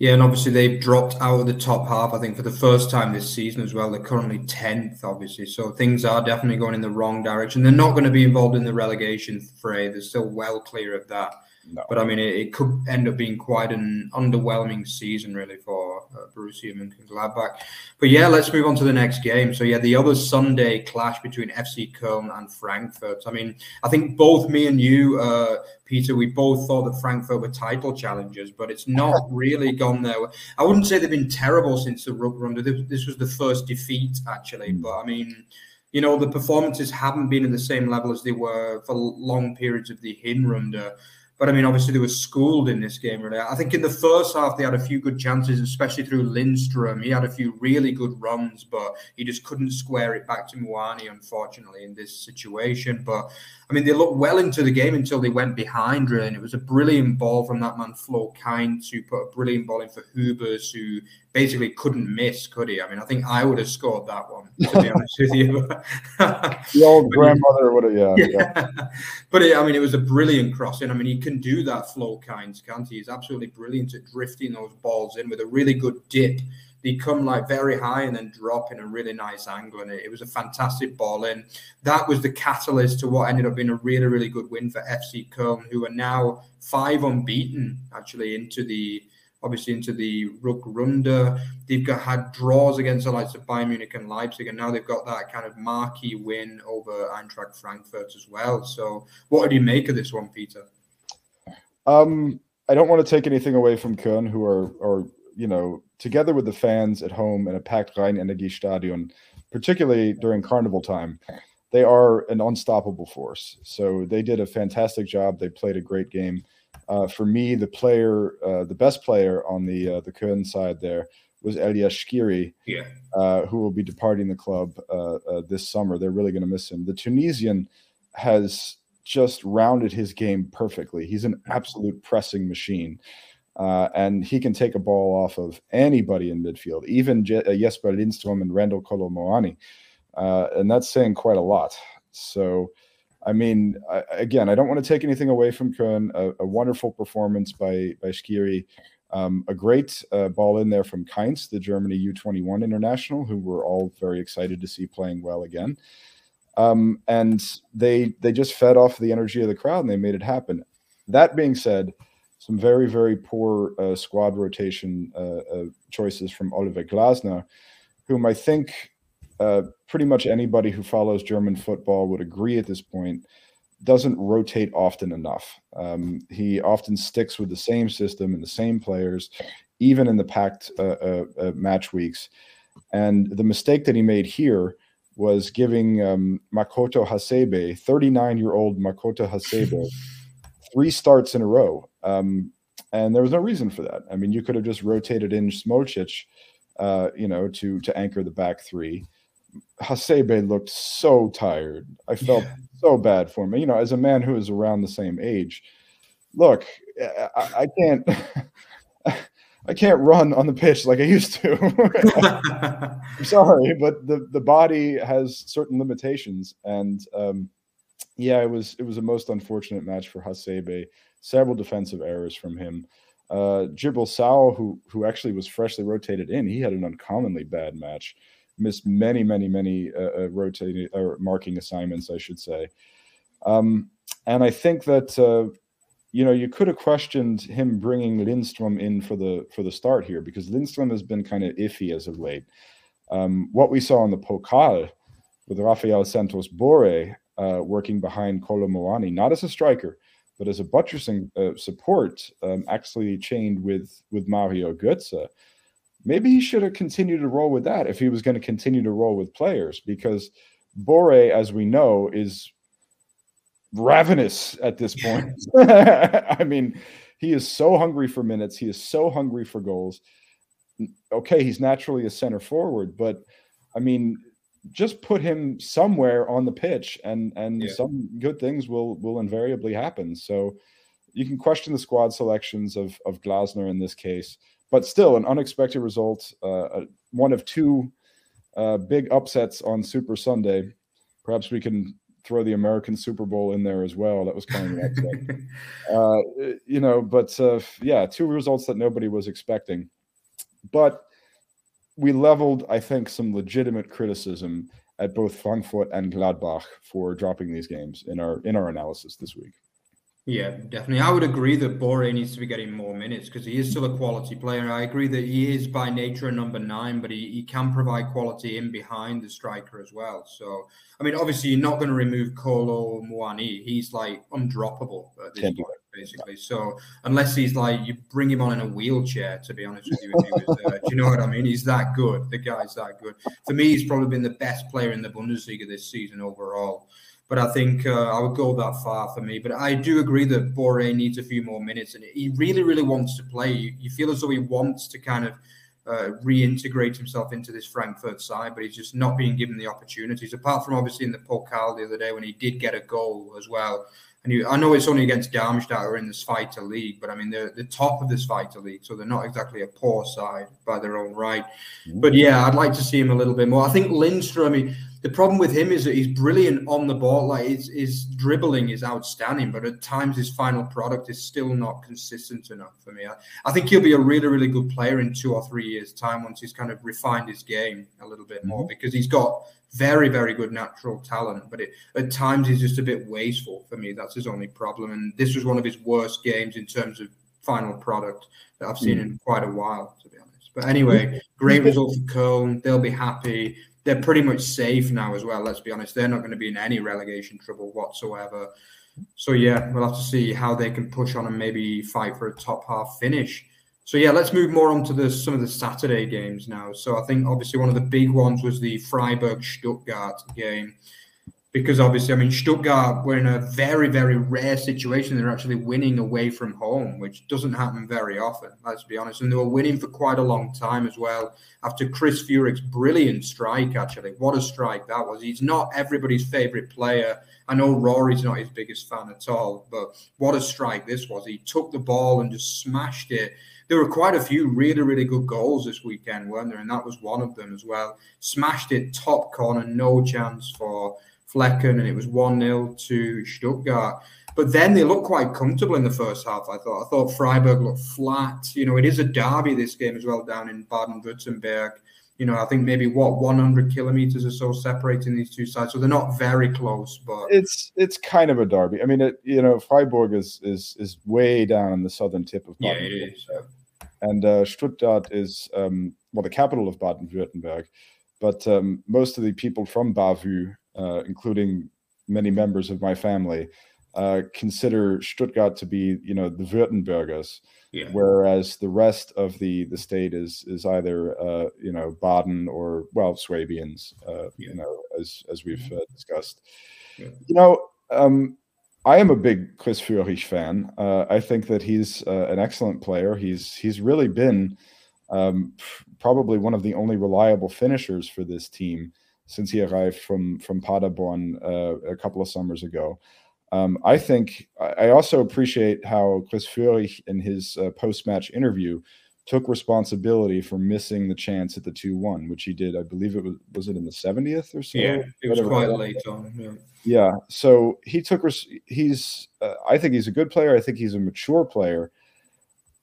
Yeah, and obviously they've dropped out of the top half. I think for the first time this season as well. They're currently tenth, obviously, so things are definitely going in the wrong direction. They're not going to be involved in the relegation fray. They're still well clear of that. No. But I mean, it, it, could end up being quite an underwhelming season, really, for uh, Borussia Mönchengladbach. But yeah, let's move on to the next game. So yeah, the other Sunday clash between FC Köln and Frankfurt. I mean, I think both me and you, uh, Peter, we both thought that Frankfurt were title challengers, but it's not [LAUGHS] really gone there. I wouldn't say they've been terrible since the Rückrunde. This was the first defeat, actually. Mm. But I mean you know, the performances haven't been at the same level as they were for long periods of the Hinrunde. But I mean, obviously, they were schooled in this game, really. I think in the first half, they had a few good chances, especially through Lindstrom. He had a few really good runs, but he just couldn't square it back to Muani, unfortunately, in this situation. But I mean, they looked well into the game until they went behind, really. And it was a brilliant ball from that man, Flo Kainz, to put a brilliant ball in for Hübers, who basically couldn't miss, could he? I mean, I think I would have scored that one, to be honest with you. [LAUGHS] the old grandmother would have, yeah. yeah. yeah. [LAUGHS] But it, I mean, it was a brilliant crossing. I mean, he can do that, Flo Kainz, can't he? He's absolutely brilliant at drifting those balls in with a really good dip. They come like very high and then drop in a really nice angle. And it, it was a fantastic ball. And that was the catalyst to what ended up being a really, really good win for FC Köln, who are now five unbeaten actually into the obviously into the Rückrunde. They've got had draws against the likes of Bayern Munich and Leipzig, and now they've got that kind of marquee win over Eintracht Frankfurt as well. So, what do you make of this one, Peter? Um, I don't want to take anything away from Köln, who are, are you know, together with the fans at home in a packed Rhein-Energiestadion, particularly during carnival time. They are an unstoppable force. So they did a fantastic job. They played a great game. Uh, for me, the player, uh, the best player on the uh, the Köln side there was Elias Skhiri, yeah. Uh, who will be departing the club uh, uh, this summer. They're really going to miss him. The Tunisian has just rounded his game perfectly. He's an absolute pressing machine. and he can take a ball off of anybody in midfield, even Je- Jesper Lindstrom and Randal Kolo Muani. and that's saying quite a lot. So, I mean, I, again, I don't want to take anything away from Köln. A, a wonderful performance by by Skhiri. Um, a great uh, ball in there from Kainz, the Germany U21 international, who we're all very excited to see playing well again. Um, and they they just fed off the energy of the crowd and they made it happen. That being said, some very very poor uh, squad rotation uh, uh choices from Oliver Glasner, whom I think uh, pretty much anybody who follows German football would agree at this point doesn't rotate often enough. Um, he often sticks with the same system and the same players, even in the packed uh, uh, uh match weeks. And the mistake that he made here was giving um, Makoto Hasebe, 39 year old Makoto Hasebe, [LAUGHS] three starts in a row. Um, and there was no reason for that. I mean, you could have just rotated in Smolcic, uh, you know, to to anchor the back three. Hasebe looked so tired. I felt yeah. so bad for him. You know, as a man who is around the same age, look, I, I can't. [LAUGHS] I can't run on the pitch like I used to. [LAUGHS] I'm sorry, but the the body has certain limitations, and um, yeah, it was it was a most unfortunate match for Hasebe. Several defensive errors from him. Uh, Djibril Sow, who who actually was freshly rotated in, he had an uncommonly bad match. Missed many, many, many uh, uh, rotating or marking assignments, I should say. Um, and I think that uh, you know, you could have questioned him bringing Lindstrom in for the for the start here because Lindstrom has been kind of iffy as of late. Um, what we saw in the Pokal with Rafael Santos Borré uh, working behind Kolo Muani, not as a striker, but as a buttressing uh, support, um, actually chained with with Mario Götze. Maybe he should have continued to roll with that if he was going to continue to roll with players because Borré, as we know, is ravenous at this point. [LAUGHS] I mean, he is so hungry for minutes. He is so hungry for goals. Okay, he's naturally a center forward, but I mean, just put him somewhere on the pitch, and and yeah. some good things will will invariably happen. So you can question the squad selections of of Glasner in this case, but still an unexpected result. Uh, one of two uh, big upsets on Super Sunday. Perhaps we can throw the American Super Bowl in there as well. That was kind of an upset. [LAUGHS] uh, you know, but uh, yeah, two results that nobody was expecting. But we leveled, I think, some legitimate criticism at both Frankfurt and Gladbach for dropping these games in our in our analysis this week. Yeah, definitely. I would agree that Borré needs to be getting more minutes because he is still a quality player. I agree that he is by nature a number nine, but he, he can provide quality in behind the striker as well. So, I mean, obviously, you're not going to remove Kolo Muani. He's like undroppable at this point, basically. So, unless he's like, you bring him on in a wheelchair, to be honest with you, was there. Do you know what I mean? He's that good. The guy's that good. For me, he's probably been the best player in the Bundesliga this season overall but I think uh, I would go that far for me. But I do agree that Borré needs a few more minutes, and he really, really wants to play. You, you feel as though he wants to kind of uh, reintegrate himself into this Frankfurt side, but he's just not being given the opportunities. Apart from obviously in the Pokal the other day when he did get a goal as well. And you, I know it's only against Darmstadt or in the Zweite League, but I mean they're the top of the Zweite League, so they're not exactly a poor side by their own right. Mm-hmm. But yeah, I'd like to see him a little bit more. I think Lindstrom. I mean, the problem with him is that he's brilliant on the ball. Like his, his dribbling is outstanding, but at times his final product is still not consistent enough for me. I, I, think he'll be a really, really good player in two or three years' time once he's kind of refined his game a little bit more mm-hmm. because he's got very, very good natural talent. But it, at times he's just a bit wasteful for me. That's his only problem. And this was one of his worst games in terms of final product that I've seen mm-hmm. in quite a while, to be honest. But anyway, great result for Köln. They'll be happy they're pretty much safe now as well. Let's be honest, they're not going to be in any relegation trouble whatsoever. So yeah, we'll have to see how they can push on and maybe fight for a top half finish. So yeah, let's move more on to the some of the Saturday games now. So I think obviously one of the big ones was the Freiburg Stuttgart game because obviously, I mean, Stuttgart were in a very, very rare situation. They're actually winning away from home, which doesn't happen very often, let's be honest. And they were winning for quite a long time as well after Chris Führich's brilliant strike, actually. What a strike that was. He's not everybody's favorite player. I know Rory's not his biggest fan at all, but what a strike this was. He took the ball and just smashed it. There were quite a few really, really good goals this weekend, weren't there? And that was one of them as well. Smashed it top corner, no chance for Flekken, and it was 1 0 to Stuttgart. But then they looked quite comfortable in the first half, I thought. I thought Freiburg looked flat. You know, it is a derby, this game as well, down in Baden Württemberg. You know, I think maybe what 100 kilometers or so separating these two sides, so they're not very close. But it's it's kind of a derby. I mean, it you know, Freiburg is is is way down in the southern tip of Baden. Yeah, it is. And uh, Stuttgart is um, well the capital of Baden Württemberg, but um, most of the people from Bavü uh, including many members of my family, uh, consider Stuttgart to be, you know, the Württembergers, yeah. whereas the rest of the the state is is either, uh, you know, Baden or well, Swabians, uh, yeah. you know, as as we've mm-hmm. uh, discussed. Yeah. You know, um, I am a big Chris Führich fan. Uh, I think that he's an excellent player. He's he's really been um, probably one of the only reliable finishers for this team since he arrived from from Paderborn uh, a couple of summers ago. Um, I think I also appreciate how Chris Führich in his uh, post-match interview took responsibility for missing the chance at the 2-1 which he did i believe it was was it in the 70th or so yeah it was quite late on yeah. yeah so he took he's uh, i think he's a good player i think he's a mature player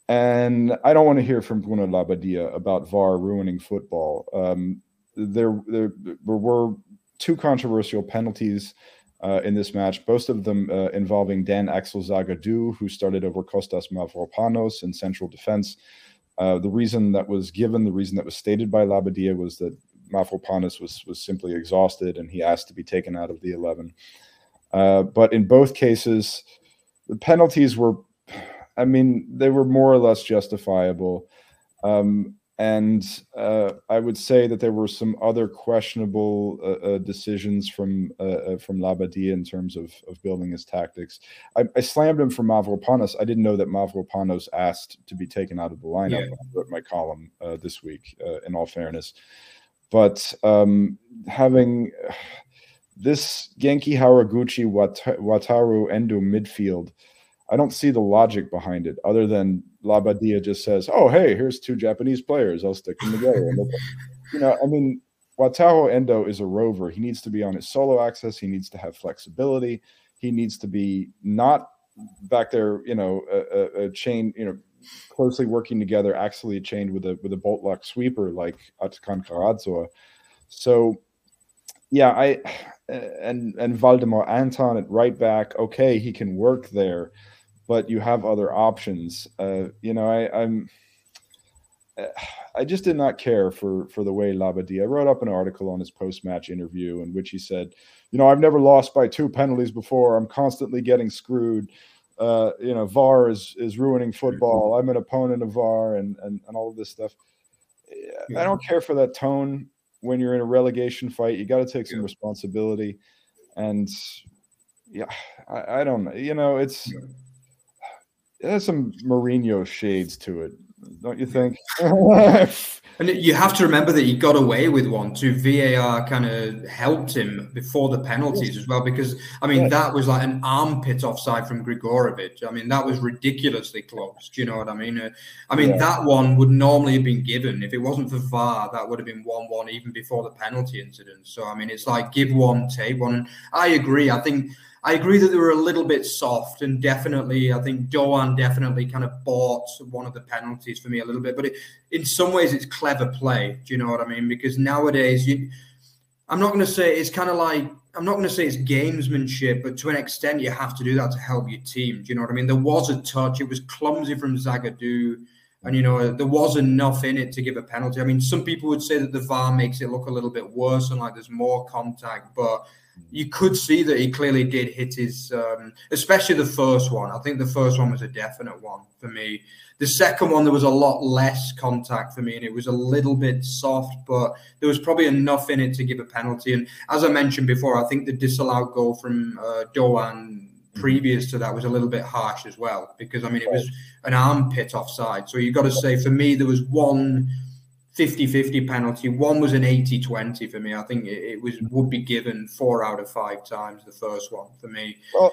and i don't want to hear from bruno labbadia about var ruining football um, there, there were two controversial penalties uh, in this match, both of them uh, involving Dan Axel Zagadou, who started over Kostas Mavropanos in central defense. Uh, the reason that was given, the reason that was stated by Labbadia was that Mavropanos was, was simply exhausted and he asked to be taken out of the 11. Uh, but in both cases, the penalties were, I mean, they were more or less justifiable. Um, and uh, I would say that there were some other questionable uh, uh, decisions from uh, uh, from Labbadia in terms of, of building his tactics. I, I slammed him for Mavropanos. I didn't know that Mavropanos asked to be taken out of the lineup. Yeah. I wrote my column uh, this week. in all fairness, but um, having [SIGHS] this Genki Haraguchi Wat- Wataru Endo midfield I don't see the logic behind it other than Labbadia just says, "Oh, hey, here's two Japanese players. I'll stick them together." you know, I mean, Wataru Endo is a rover. He needs to be on his solo access. He needs to have flexibility. He needs to be not back there, you know, a, a, a chain, you know, closely working together, actually chained with a with a bolt lock sweeper like Atakan Karazor. So, yeah, I [SIGHS] and and Waldemar Anton at right back. Okay, he can work there but you have other options. Uh, you know, I, I'm. I just did not care for for the way Labbadia wrote up an article on his post match interview in which he said, "You know, I've never lost by two penalties before. I'm constantly getting screwed. Uh, you know, VAR is is ruining football. I'm an opponent of VAR, and and and all of this stuff. I don't care for that tone when you're in a relegation fight. You got to take some responsibility, and yeah, I, I don't. You know, it's." It has some Mourinho shades to it, don't you think? [LAUGHS] and you have to remember that he got away with one too. VAR kind of helped him before the penalties yes. as well, because I mean yes. that was like an armpit offside from Grigorovic. I mean that was ridiculously close. Do you know what I mean? Uh, I mean yeah. that one would normally have been given if it wasn't for VAR. That would have been one-one even before the penalty incident. So I mean it's like give one, take one. And I agree. I think I agree that they were a little bit soft, and definitely, I think Doan definitely kind of bought one of the penalties for me a little bit. But it, in some ways, it's clever play. Do you know what I mean? Because nowadays, you, I'm not going to say it's kind of like I'm not going to say it's gamesmanship, but to an extent, you have to do that to help your team. Do you know what I mean? There was a touch; it was clumsy from Zagadou. And you know there was enough in it to give a penalty. I mean, some people would say that the VAR makes it look a little bit worse and like there's more contact, but you could see that he clearly did hit his, um, especially the first one. I think the first one was a definite one for me. The second one, there was a lot less contact for me, and it was a little bit soft, but there was probably enough in it to give a penalty. And as I mentioned before, I think the disallowed goal from uh, Doan previous to that was a little bit harsh as well, because I mean, it was an armpit offside. So you've got to say, for me, there was one 50-50 penalty. One was an 80-20 for me. I think it, it, was would be given four out of five times the first one for me. Well,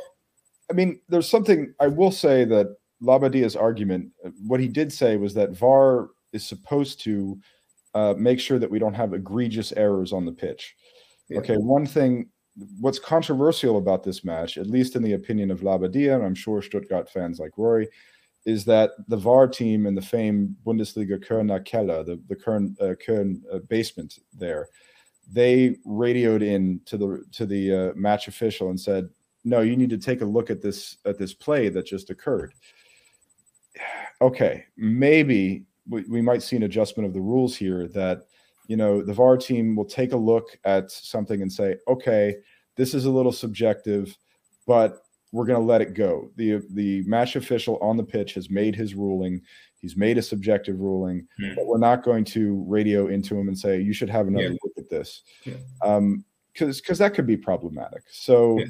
I mean, there's something I will say that Labbadia's argument, what he did say was that VAR is supposed to uh, make sure that we don't have egregious errors on the pitch. Yeah. Okay, one thing, what's controversial about this match, at least in the opinion of Labadia, and I'm sure Stuttgart fans like Rory, is that the VAR team in the famed Bundesliga Kölner Keller, the, the Köln, uh, Köln uh, basement there, they radioed in to the to the uh, match official and said, "No, you need to take a look at this at this play that just occurred." [SIGHS] Okay, maybe we, we might see an adjustment of the rules here that you know the VAR team will take a look at something and say, "Okay, this is a little subjective, but we're going to let it go. The the match official on the pitch has made his ruling. He's made a subjective ruling, yeah. but we're not going to radio into him and say you should have another yeah. look at this, because yeah. um, because that could be problematic. So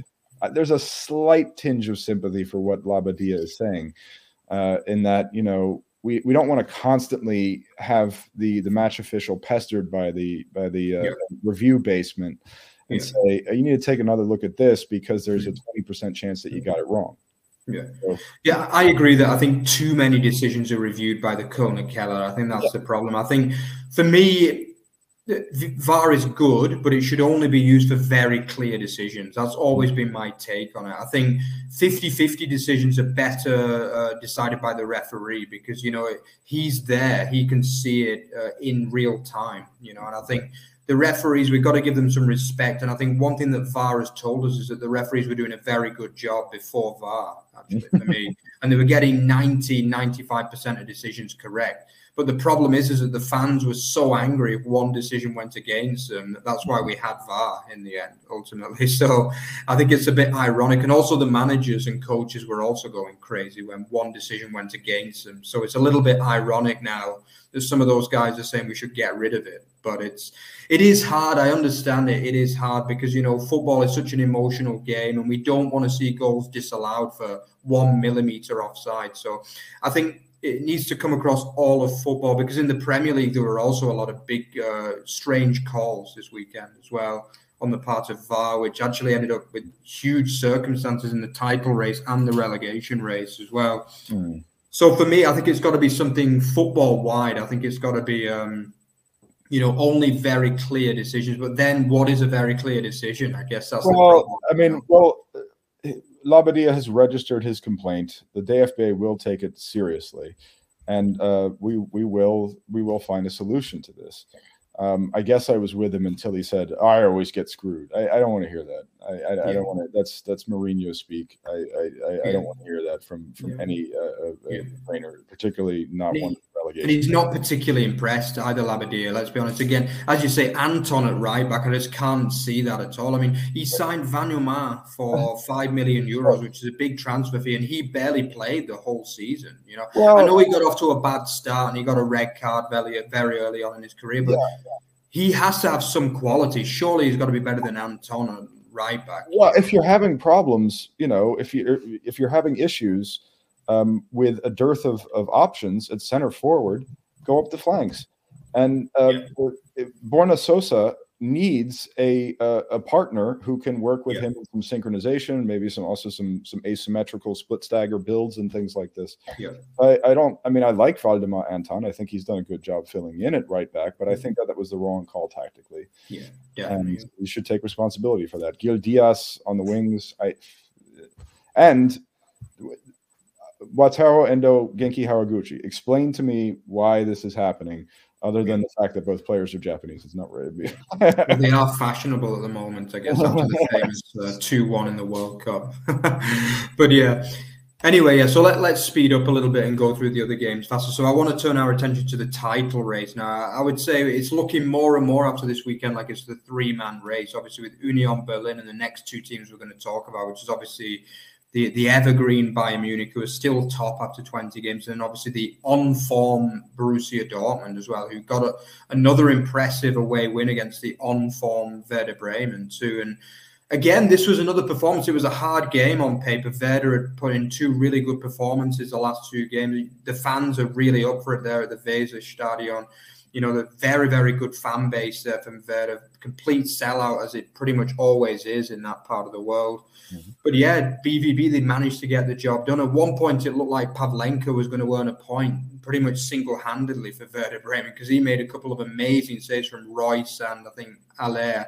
uh, there's a slight tinge of sympathy for what Labbadia is saying, uh, in that you know we, we don't want to constantly have the the match official pestered by the by the uh, review basement and yeah. say you need to take another look at this because there's a 20% chance that you got it wrong Yeah, yeah, I agree that I think too many decisions are reviewed by the and Keller. I think that's yeah. the problem. I think for me, VAR is good, but it should only be used for very clear decisions. That's always been my take on it. I think 50 50 decisions are better uh, decided by the referee because, you know, he's there, he can see it uh, in real time, you know, and I think the referees, we've got to give them some respect. And I think one thing that VAR has told us is that the referees were doing a very good job before VAR, actually, for me. [LAUGHS] And they were getting 90, 95% of decisions correct. But the problem is, is that the fans were so angry if one decision went against them. That's why we had VAR in the end, ultimately. [LAUGHS] So I think it's a bit ironic. And also the managers and coaches were also going crazy when one decision went against them. So it's a little bit ironic now that some of those guys are saying we should get rid of it. But it's it is hard. I understand it. It is hard because you know football is such an emotional game, and we don't want to see goals disallowed for one millimeter offside. So I think it needs to come across all of football because in the Premier League there were also a lot of big uh, strange calls this weekend as well on the part of VAR, which actually ended up with huge circumstances in the title race and the relegation race as well. Mm. So for me, I think it's got to be something football wide. I think it's got to be, um, you know, only very clear decisions. But then, what is a very clear decision? I guess that's well. I mean, well, Labbadia has registered his complaint. The DFB will take it seriously, and uh, we we will we will find a solution to this. Um, I guess I was with him until he said, "I always get screwed." I, I don't want to hear that. I, I, yeah. I don't want to. That's that's Mourinho speak. I I, I, yeah. don't want to hear that from from yeah. any uh, uh, trainer, particularly not one relegation. And he's not particularly impressed either, Labbadia. Let's be honest. Again, as you say, Anton at right back, I just can't see that at all. I mean, he signed Vagnoman for five million euros, which is a big transfer fee, and he barely played the whole season. You know, well, I know he got off to a bad start and he got a red card very very early on in his career, but. Yeah, yeah. He has to have some quality. Surely he's got to be better than Anton at right back. Well, if you're having problems, you know, if you're if you're having issues, um, with a dearth of, of options at center forward, go up the flanks. And uh, yeah. Borna Sosa needs a, a, a partner who can work with yeah. him in some synchronization, maybe some also some some asymmetrical split stagger builds and things like this. Yeah, I, I don't. I mean, I like Waldemar Anton. I think he's done a good job filling in at right back, but I mm-hmm. think that that was the wrong call tactically. Yeah. And he should take responsibility for that. Gil Dias on the wings. I and Wataru Endo Genki Haraguchi. Explain to me why this is happening, other than the fact that both players are Japanese. It's not really. well, they [LAUGHS] are fashionable at the moment, I guess, after the famous uh, two-one in the World Cup. [LAUGHS] but yeah. Anyway, yeah. So let, let's speed up a little bit and go through the other games faster. So I want to turn our attention to the title race now. I would say it's looking more and more after this weekend like it's the three-man race. Obviously, with Union Berlin and the next two teams we're going to talk about, which is obviously the the evergreen Bayern Munich, who are still top after 20 games, and obviously the on form Borussia Dortmund as well, who got a, another impressive away win against the on form Werder Bremen too. And again, this was another performance. It was a hard game on paper. Werder had put in two really good performances the last two games. The fans are really up for it there at the Weser Stadion you know, the very, very good fan base there from Werder, complete sellout as it pretty much always is in that part of the world. Mm-hmm. But yeah, BVB, they managed to get the job done. At one point, it looked like Pavlenka was going to earn a point pretty much single handedly for Werder Bremen because he made a couple of amazing saves from Reus and I think Haller.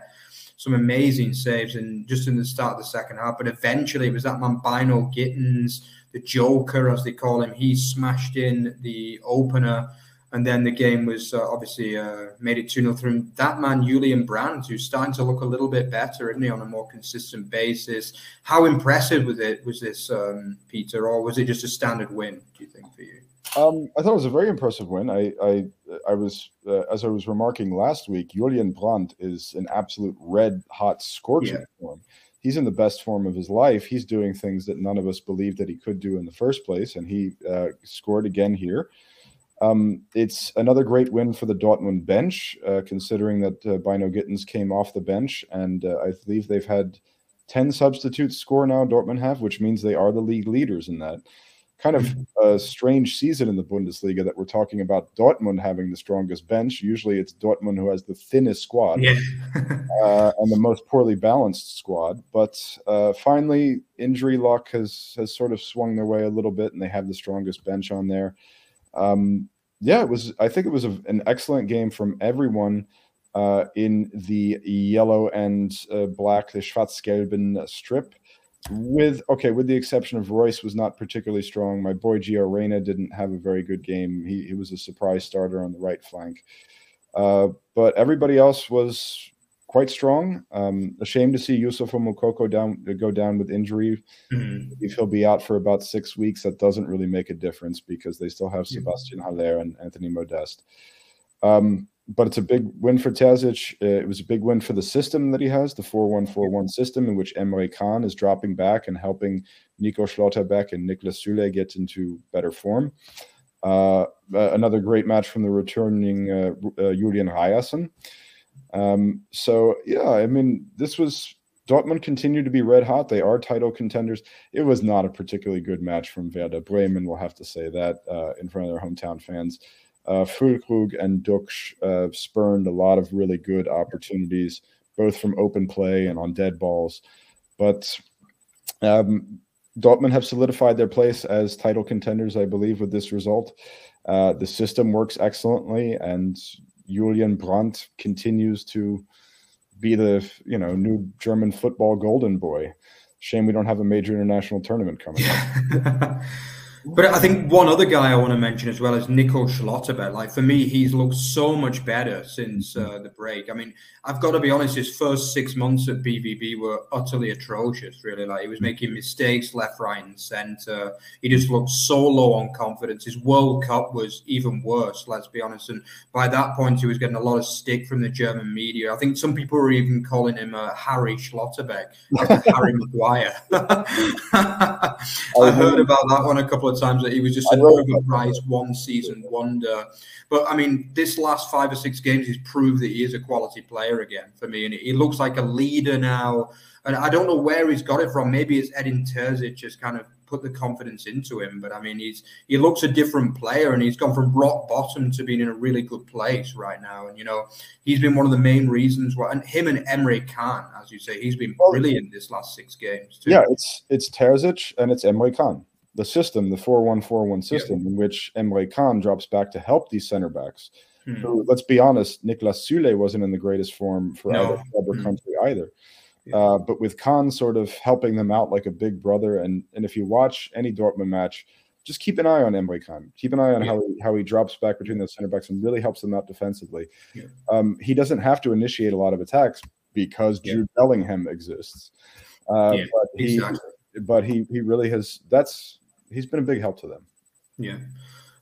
Some amazing saves and just in the start of the second half. But eventually, it was that man Bynoe-Gittens, the Joker, as they call him. He smashed in the opener and then the game was uh, obviously uh, made it 2 0 through that man, Julian Brandt, who's starting to look a little bit better, isn't he, on a more consistent basis? How impressive was it? Was this, um, Peter, or was it just a standard win, do you think, for you? Um, I thought it was a very impressive win. I, I, I was, uh, as I was remarking last week, Julian Brandt is an absolute red hot scorching yeah. form. He's in the best form of his life. He's doing things that none of us believed that he could do in the first place, and he uh, scored again here. Um, it's another great win for the Dortmund bench, uh, considering that uh, Bynoe-Gittens came off the bench, and uh, I believe they've had 10 substitutes score now, Dortmund have, which means they are the league leaders in that. kind of a strange season in the Bundesliga that we're talking about Dortmund having the strongest bench. Usually it's Dortmund who has the thinnest squad yeah. [LAUGHS] uh, and the most poorly balanced squad. But uh, finally, injury luck has has sort of swung their way a little bit, and they have the strongest bench on there. Um, yeah, it was. I think it was a, an excellent game from everyone. Uh, in the yellow and uh, black, the Schwarz-Gelben strip with okay, with the exception of Reus, was not particularly strong. My boy Gio Reyna didn't have a very good game. He, he was a surprise starter on the right flank. Uh, but everybody else was quite strong. Um, ashamed to see Yusuf Moukoko down go down with injury. Mm-hmm. If he'll be out for about six weeks, that doesn't really make a difference because they still have mm-hmm. Sebastian Haller and Anthony Modeste. Um, but it's a big win for Terzic. Uh, it was a big win for the system that he has, the 4-1-4-1 system in which Emre Can is dropping back and helping Nico Schlotterbeck and Niklas Süle get into better form. Uh, another great match from the returning uh, uh, Julian Ryerson. Um, so, yeah, I mean, this was Dortmund continued to be red hot. They are title contenders. It was not a particularly good match from Werder Bremen. We'll have to say that uh, in front of their hometown fans uh, Füllkrug and Ducksch uh, spurned a lot of really good opportunities, both from open play and on dead balls. But um, Dortmund have solidified their place as title contenders, I believe, with this result. Uh, the system works excellently, and Julian Brandt continues to be the you know new German football golden boy. Shame we don't have a major international tournament coming up. [LAUGHS] But I think one other guy I want to mention as well is Nico Schlotterbeck. Like for me, he's looked so much better since uh, the break. I mean, I've got to be honest, his first six months at BVB were utterly atrocious, really. Like he was mm-hmm. making mistakes left, right, and centre. He just looked so low on confidence. His World Cup was even worse, let's be honest. And by that point, he was getting a lot of stick from the German media. I think some people were even calling him uh, Harry Schlotterbeck, like Harry [LAUGHS] Maguire. [LAUGHS] I heard about that one a couple of times that he was just an overpriced one season wonder. But I mean, this last five or six games, he's proved that he is a quality player again for me, and he looks like a leader now. And I don't know where he's got it from. Maybe it's Edin Terzic just kind of put the confidence into him. But I mean, he's he looks a different player, and he's gone from rock bottom to being in a really good place right now. And you know, he's been one of the main reasons why. And him and Emre Can, as you say, he's been brilliant this last six games. Too. Yeah, it's it's Terzic and it's Emre Can the system, the 4-1-4-1 system, yep. in which Emre Can drops back to help these center backs. Hmm. Who, let's be honest, Niklas Süle wasn't in the greatest form for no. either club or hmm. country either. Yeah. Uh, but with Can sort of helping them out like a big brother, and and if you watch any Dortmund match, just keep an eye on Emre Can. Keep an eye on yeah. how he, how he drops back between those center backs and really helps them out defensively. Yeah. Um, he doesn't have to initiate a lot of attacks because Jude Bellingham exists. Uh, but he, exactly. but he he really has. That's he's been a big help to them. Yeah.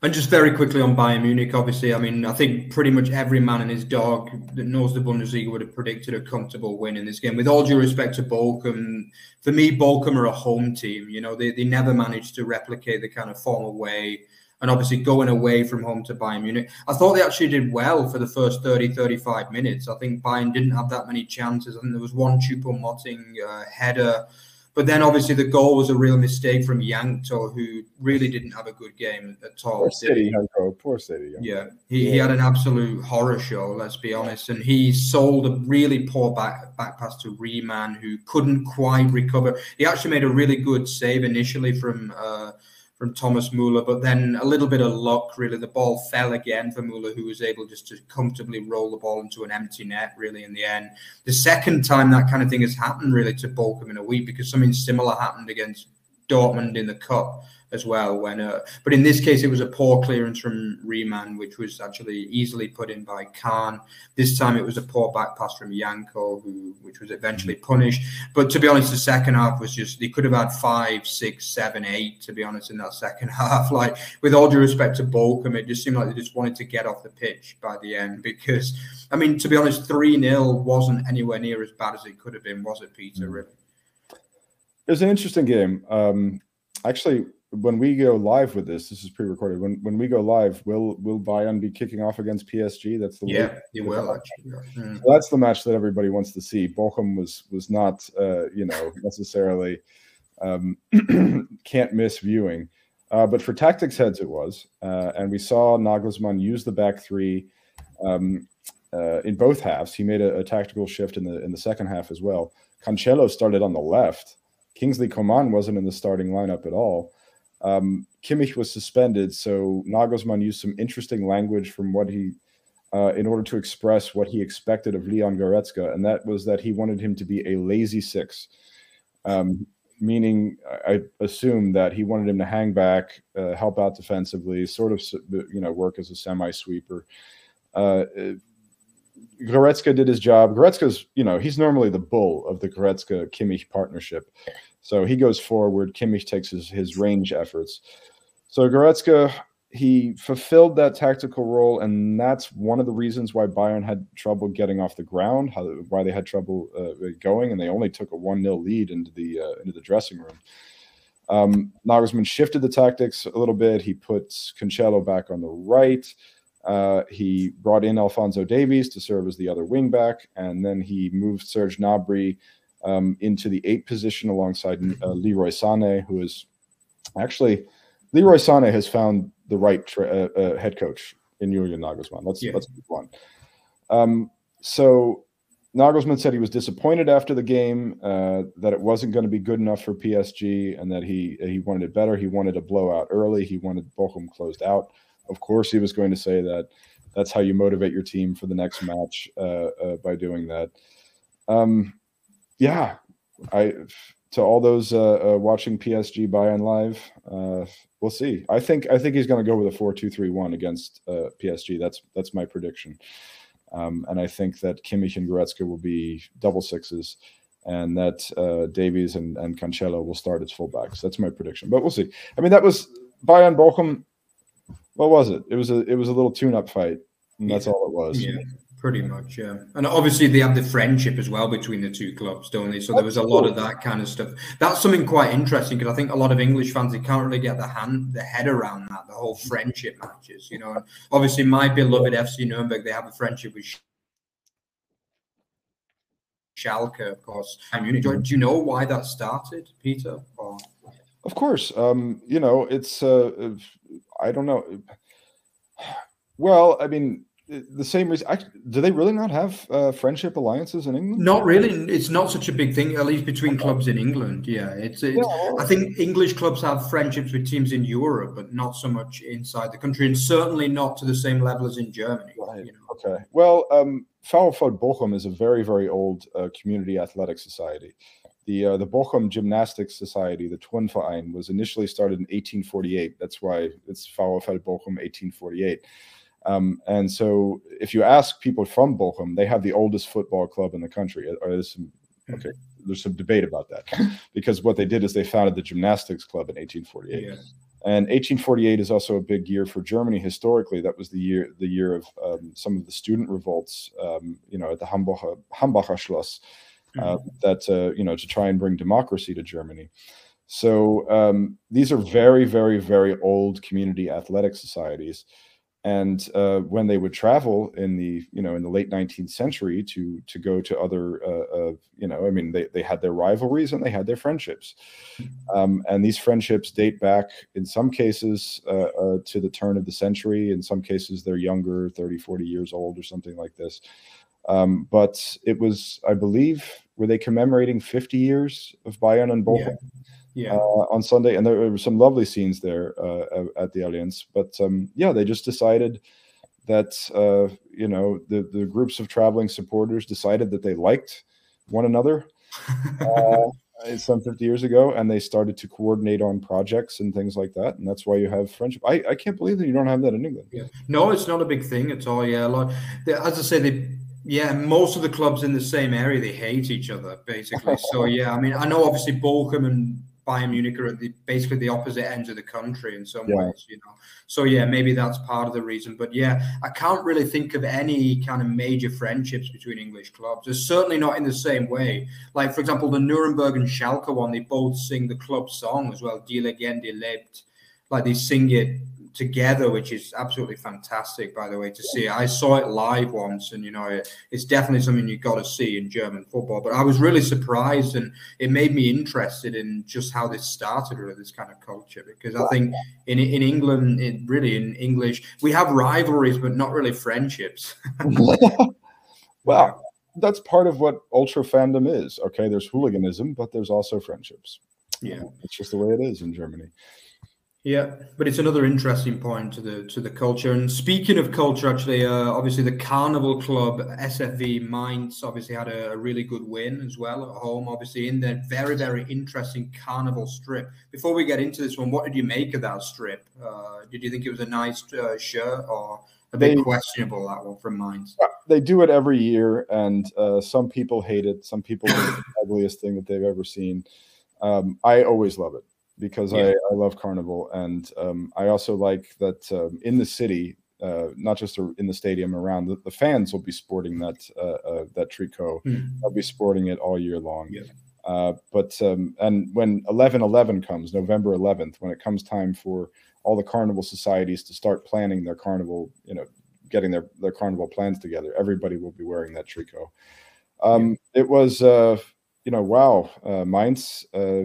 And just very quickly on Bayern Munich, obviously, I mean, I think pretty much every man and his dog that knows the Bundesliga would have predicted a comfortable win in this game. With all due respect to Bochum, for me, Bochum are a home team. You know, they, they never managed to replicate the kind of form away and obviously going away from home to Bayern Munich. I thought they actually did well for the first 30, 35 minutes. I think Bayern didn't have that many chances. I think there was one Choupo-Moting uh, header but then obviously the goal was a real mistake from Janko, who really didn't have a good game at all. Poor Saidy, Janko. Poor Saidy. Yeah, he, yeah. he had an absolute horror show. Let's be honest, and he sold a really poor back back pass to Riemann, who couldn't quite recover. He actually made a really good save initially from. Uh, from Thomas Muller, but then a little bit of luck, really. The ball fell again for Muller, who was able just to comfortably roll the ball into an empty net, really, in the end. The second time that kind of thing has happened, really, to Bochum in a week, because something similar happened against Dortmund in the Cup as well. When, uh, but in this case, it was a poor clearance from Riemann, which was actually easily put in by Can. This time, it was a poor back pass from Janko, who which was eventually punished. But to be honest, the second half was just they could have had five, six, seven, eight. To be honest, in that second [LAUGHS] half, like with all due respect to Bochum, it just seemed like they just wanted to get off the pitch by the end because, I mean, to be honest, three 0 wasn't anywhere near as bad as it could have been, was it, Peter? Mm. Really. It was an interesting game. Um, actually, when we go live with this, this is pre-recorded. When when we go live, will will Bayern be kicking off against PSG? That's the yeah, he will actually. Mm. So that's the match that everybody wants to see. Bochum was was not uh, you know necessarily um, [CLEARS THROAT] can't miss viewing. Uh, but for tactics heads, it was. Uh, and we saw Nagelsmann use the back three um, uh, in both halves. He made a, a, tactical shift in the in the second half as well. Cancelo started on the left. Kingsley Coman wasn't in the starting lineup at all. Um, Kimmich was suspended, so Nagelsmann used some interesting language from what he, uh, in order to express what he expected of Leon Goretzka, and that was that he wanted him to be a lazy six. Um, meaning I assume that he wanted him to hang back, uh, help out defensively, sort of you know work as a semi sweeper. Uh, Goretzka did his job. Goretzka's you know he's normally the bull of the Goretzka Kimmich partnership, so he goes forward. Kimmich takes his his range efforts. So Goretzka he fulfilled that tactical role, and that's one of the reasons why Bayern had trouble getting off the ground, how, why they had trouble uh, going, and they only took a one 0 lead into the uh, into the dressing room. Um, Nagelsmann shifted the tactics a little bit. He put Cancelo back on the right. Uh, he brought in Alphonso Davies to serve as the other wingback, and then he moved Serge Gnabry um, into the eight position alongside uh, Leroy Sané, who is actually Leroy Sané has found the right tra- uh, uh, head coach in Julian Nagelsmann. Let's yeah. let's move on. Um, so Nagelsmann said he was disappointed after the game uh, that it wasn't going to be good enough for PSG and that he he wanted it better. He wanted a blowout early. He wanted Bochum closed out. Of course, he was going to say that that's how you motivate your team for the next match uh, uh, by doing that. Um, yeah, I to all those uh, uh, watching PSG Bayern live, uh, we'll see. I think I think he's going to go with a four-two-three-one against uh, PSG. That's that's my prediction, um, and I think that Kimmich and Goretzka will be double sixes, and that uh, Davies and and Cancelo will start as fullbacks. That's my prediction, but we'll see. I mean, that was Bayern Bochum. What was it? It was a it was a little tune-up fight, and that's yeah. all it was. Yeah. Pretty much, yeah. And obviously they have the friendship as well between the two clubs, don't they? So there was a lot of that kind of stuff. That's something quite interesting because I think a lot of English fans they can't really get the hand the head around that, the whole friendship matches, you know. And obviously my beloved FC Nuremberg, they have a friendship with Schalke, of course. Munich. Do you know why that started, Peter? Or... Of course. Um, you know, it's uh, I don't know. Well, I mean, the same reason. do they really not have uh, friendship alliances in England? Not really. It's not such a big thing, at least between clubs in England. Yeah, it's. it's yeah. I think English clubs have friendships with teams in Europe, but not so much inside the country, and certainly not to the same level as in Germany. Right. You know? Okay. Well, um, VfL Bochum is a very, very old uh, community athletic society. The uh, the Bochum Gymnastics Society, the Turnverein, was initially started in 1848. That's why it's VfL Bochum 1848. Um, and so, if you ask people from Bochum, they have the oldest football club in the country. There's some, hmm. okay, there's some debate about that because what they did is they founded the gymnastics club in 1848. Yeah. And 1848 is also a big year for Germany historically. That was the year the year of um, some of the student revolts, um, you know, at the Hambacher, Hambacher Schloss, uh, mm-hmm. that uh, you know to try and bring democracy to Germany. So um, these are very, very, very old community athletic societies and uh, when they would travel in the you know in the late 19th century to to go to other uh, uh, you know i mean they, they had their rivalries and they had their friendships um, and these friendships date back in some cases uh, uh, to the turn of the century in some cases they're younger 30 40 years old or something like this um, but it was i believe were they commemorating 50 years of bayern and bochum yeah yeah. Uh, on Sunday, and there were some lovely scenes there uh, at the Allianz. But um, yeah, they just decided that uh, you know the the groups of traveling supporters decided that they liked one another. [LAUGHS] Uh, some 50 years ago and they started to coordinate on projects and things like that and that's why you have friendship i, I can't believe that you don't have that in england yeah. no it's not a big thing at all yeah like as i said they yeah, most of the clubs in the same area they hate each other basically. [LAUGHS] So yeah, I mean, I know obviously Bochum and Bayern Munich are at the, basically the opposite ends of the country in some yeah. ways, you know. So yeah, maybe that's part of the reason. But yeah, I can't really think of any kind of major friendships between English clubs. It's certainly not in the same way. Like for example, the Nuremberg and Schalke one, they both sing the club song as well, Die Legende lebt. Like they sing it together, which is absolutely fantastic, by the way, to see. I saw it live once, and you know, it, it's definitely something you've got to see in German football. But I was really surprised, and it made me interested in just how this started with this kind of culture. Because I think in in England, it really in English, we have rivalries, but not really friendships. [LAUGHS] [LAUGHS] well, that's part of what ultra fandom is. Okay, there's hooliganism, but there's also friendships. Yeah, it's just the way it is in Germany. Yeah, but it's another interesting point to the to the culture. And speaking of culture, actually, uh, obviously the Carnival Club SFV Mainz obviously had a, a, really good win as well at home. Obviously, in their very very interesting Carnival strip. Before we get into this one, what did you make of that strip? Uh, did you think it was a nice uh, shirt or a bit they, questionable that one from Mainz? They do it every year, and uh, some people hate it. Some people think it's the ugliest thing that they've ever seen. Um, I always love it because yeah. I, I love Carnival, and um, I also like that um, in the city, uh, not just in the stadium around, the, the fans will be sporting that uh, uh, that tricot. Mm. They'll be sporting it all year long. Yeah. Uh, but um, and when 11 11 comes november 11th when it comes time for all the carnival societies to start planning their carnival you know getting their their carnival plans together everybody will be wearing that tricot um, yeah. it was uh, you know wow uh, mainz uh,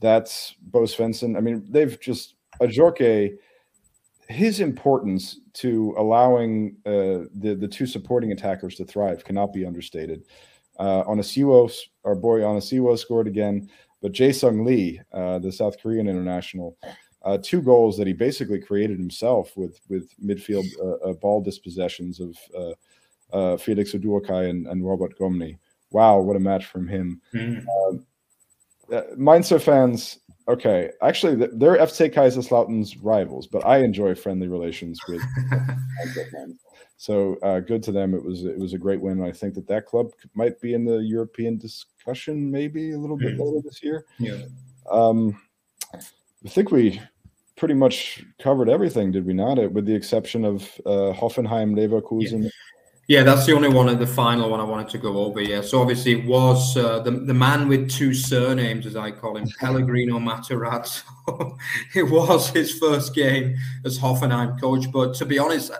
that's Bo Svensson. I mean, they've just Ajorque, his importance to allowing uh, the the two supporting attackers to thrive cannot be understated. Uh, Onisiwo, our boy on a Onisiwo scored again, but Jae Sung Lee, uh, the South Korean international, uh, two goals that he basically created himself with with midfield uh, uh, ball dispossessions of uh, uh, Felix Uduokhai and, and Robert Gumny. Wow, what a match from him! Mm uh, Mainzer fans, okay, actually, they're FC Kaiserslautern's rivals, but I enjoy friendly relations with [LAUGHS] fans. So uh, good to them. It was it was a great win. I think that that club might be in the European discussion maybe a little bit mm. later this year. Yeah. Um, I think we pretty much covered everything, did we not? With the exception of uh, Hoffenheim, Leverkusen, yeah. Yeah, that's the only one, and the final one I wanted to go over. Yeah, so obviously it was uh, the the man with two surnames, as I call him, [LAUGHS] Pellegrino Matarazzo. [LAUGHS] it was his first game as Hoffenheim coach, but to be honest,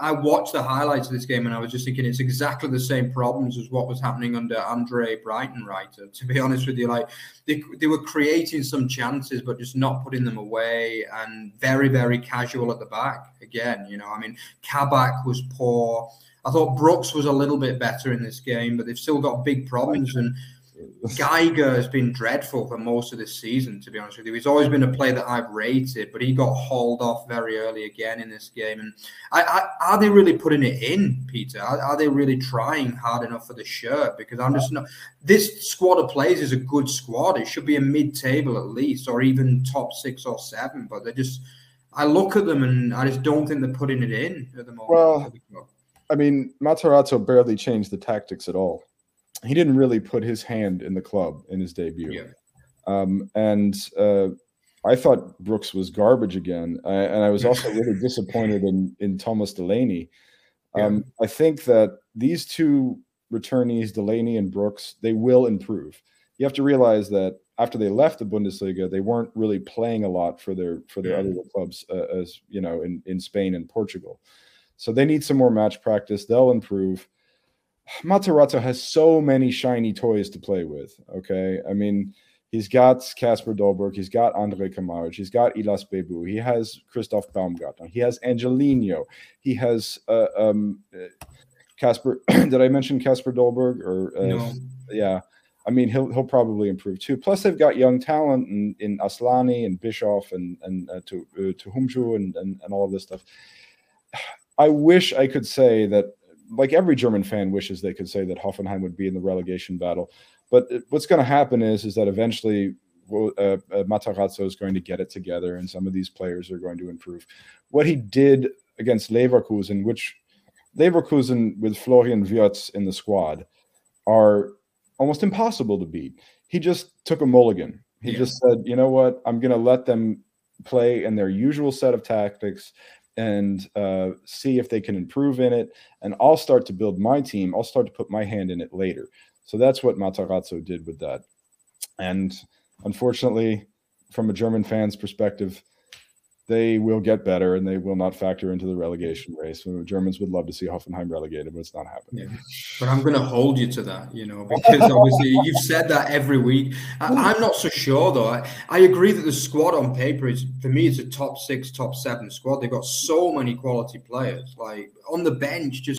I watched the highlights of this game and I was just thinking it's exactly the same problems as what was happening under Andre Brighton. Breitenreiter. To be honest with you, like they, they were creating some chances, but just not putting them away and very, very casual at the back. Again, you know, I mean, Kabak was poor. I thought Brooks was a little bit better in this game, but they've still got big problems. And Geiger has been dreadful for most of this season, to be honest with you. He's always been a player that I've rated, but he got hauled off very early again in this game. And I, I, are they really putting it in, Peter? Are, are, they really trying hard enough for the shirt? Because I'm just not. This squad of players is a good squad. It should be a mid-table at least, or even top six or seven. But they just, I look at them and I just don't think they're putting it in at the moment. Well, I mean, Matarazzo barely changed the tactics at all. He didn't really put his hand in the club in his debut. Yeah. Um, and uh, I thought Brooks was garbage again. I, and I was [LAUGHS] also really disappointed in, in Thomas Delaney. Um, yeah. I think that these two returnees, Delaney and Brooks, they will improve. You have to realize that after they left the Bundesliga, they weren't really playing a lot for their for their yeah. other clubs, uh, as you know, in, in Spain and Portugal. So they need some more match practice. They'll improve. Matarazzo has so many shiny toys to play with. Okay. I mean, he's got Kasper Dolberg, he's got Andre Kramaric, he's got Ihlas Bebou, he has Christoph Baumgartner, he has Angelino, he has uh, um, Kasper. [CLEARS THROAT] did I mention Kasper Dolberg? Or uh, no. yeah. I mean, he'll he'll probably improve too. Plus, they've got young talent in, in Aslani and Bischof and and uh, to uh, to Humju and, and and all of this stuff. I wish I could say that, like every German fan wishes they could say that Hoffenheim would be in the relegation battle. But what's going to happen is, is that eventually uh, uh, Matarazzo is going to get it together, and some of these players are going to improve. What he did against Leverkusen, which Leverkusen with Florian Wirtz in the squad, are almost impossible to beat. He just took a mulligan. He yeah. just said, you know what, I'm going to let them play in their usual set of tactics and uh, see if they can improve in it. And I'll start to build my team. I'll start to put my hand in it later. So that's what Matarazzo did with that. And unfortunately, from a German fan's perspective, they will get better and they will not factor into the relegation race. The Germans would love to see Hoffenheim relegated, but it's not happening. Yeah. But I'm going to hold you to that, you know, because obviously [LAUGHS] you've said that every week. I, am not so sure though. I, I agree that the squad on paper is, for me, it's a top six, top seven squad. They've got so many quality players. Like on the bench, just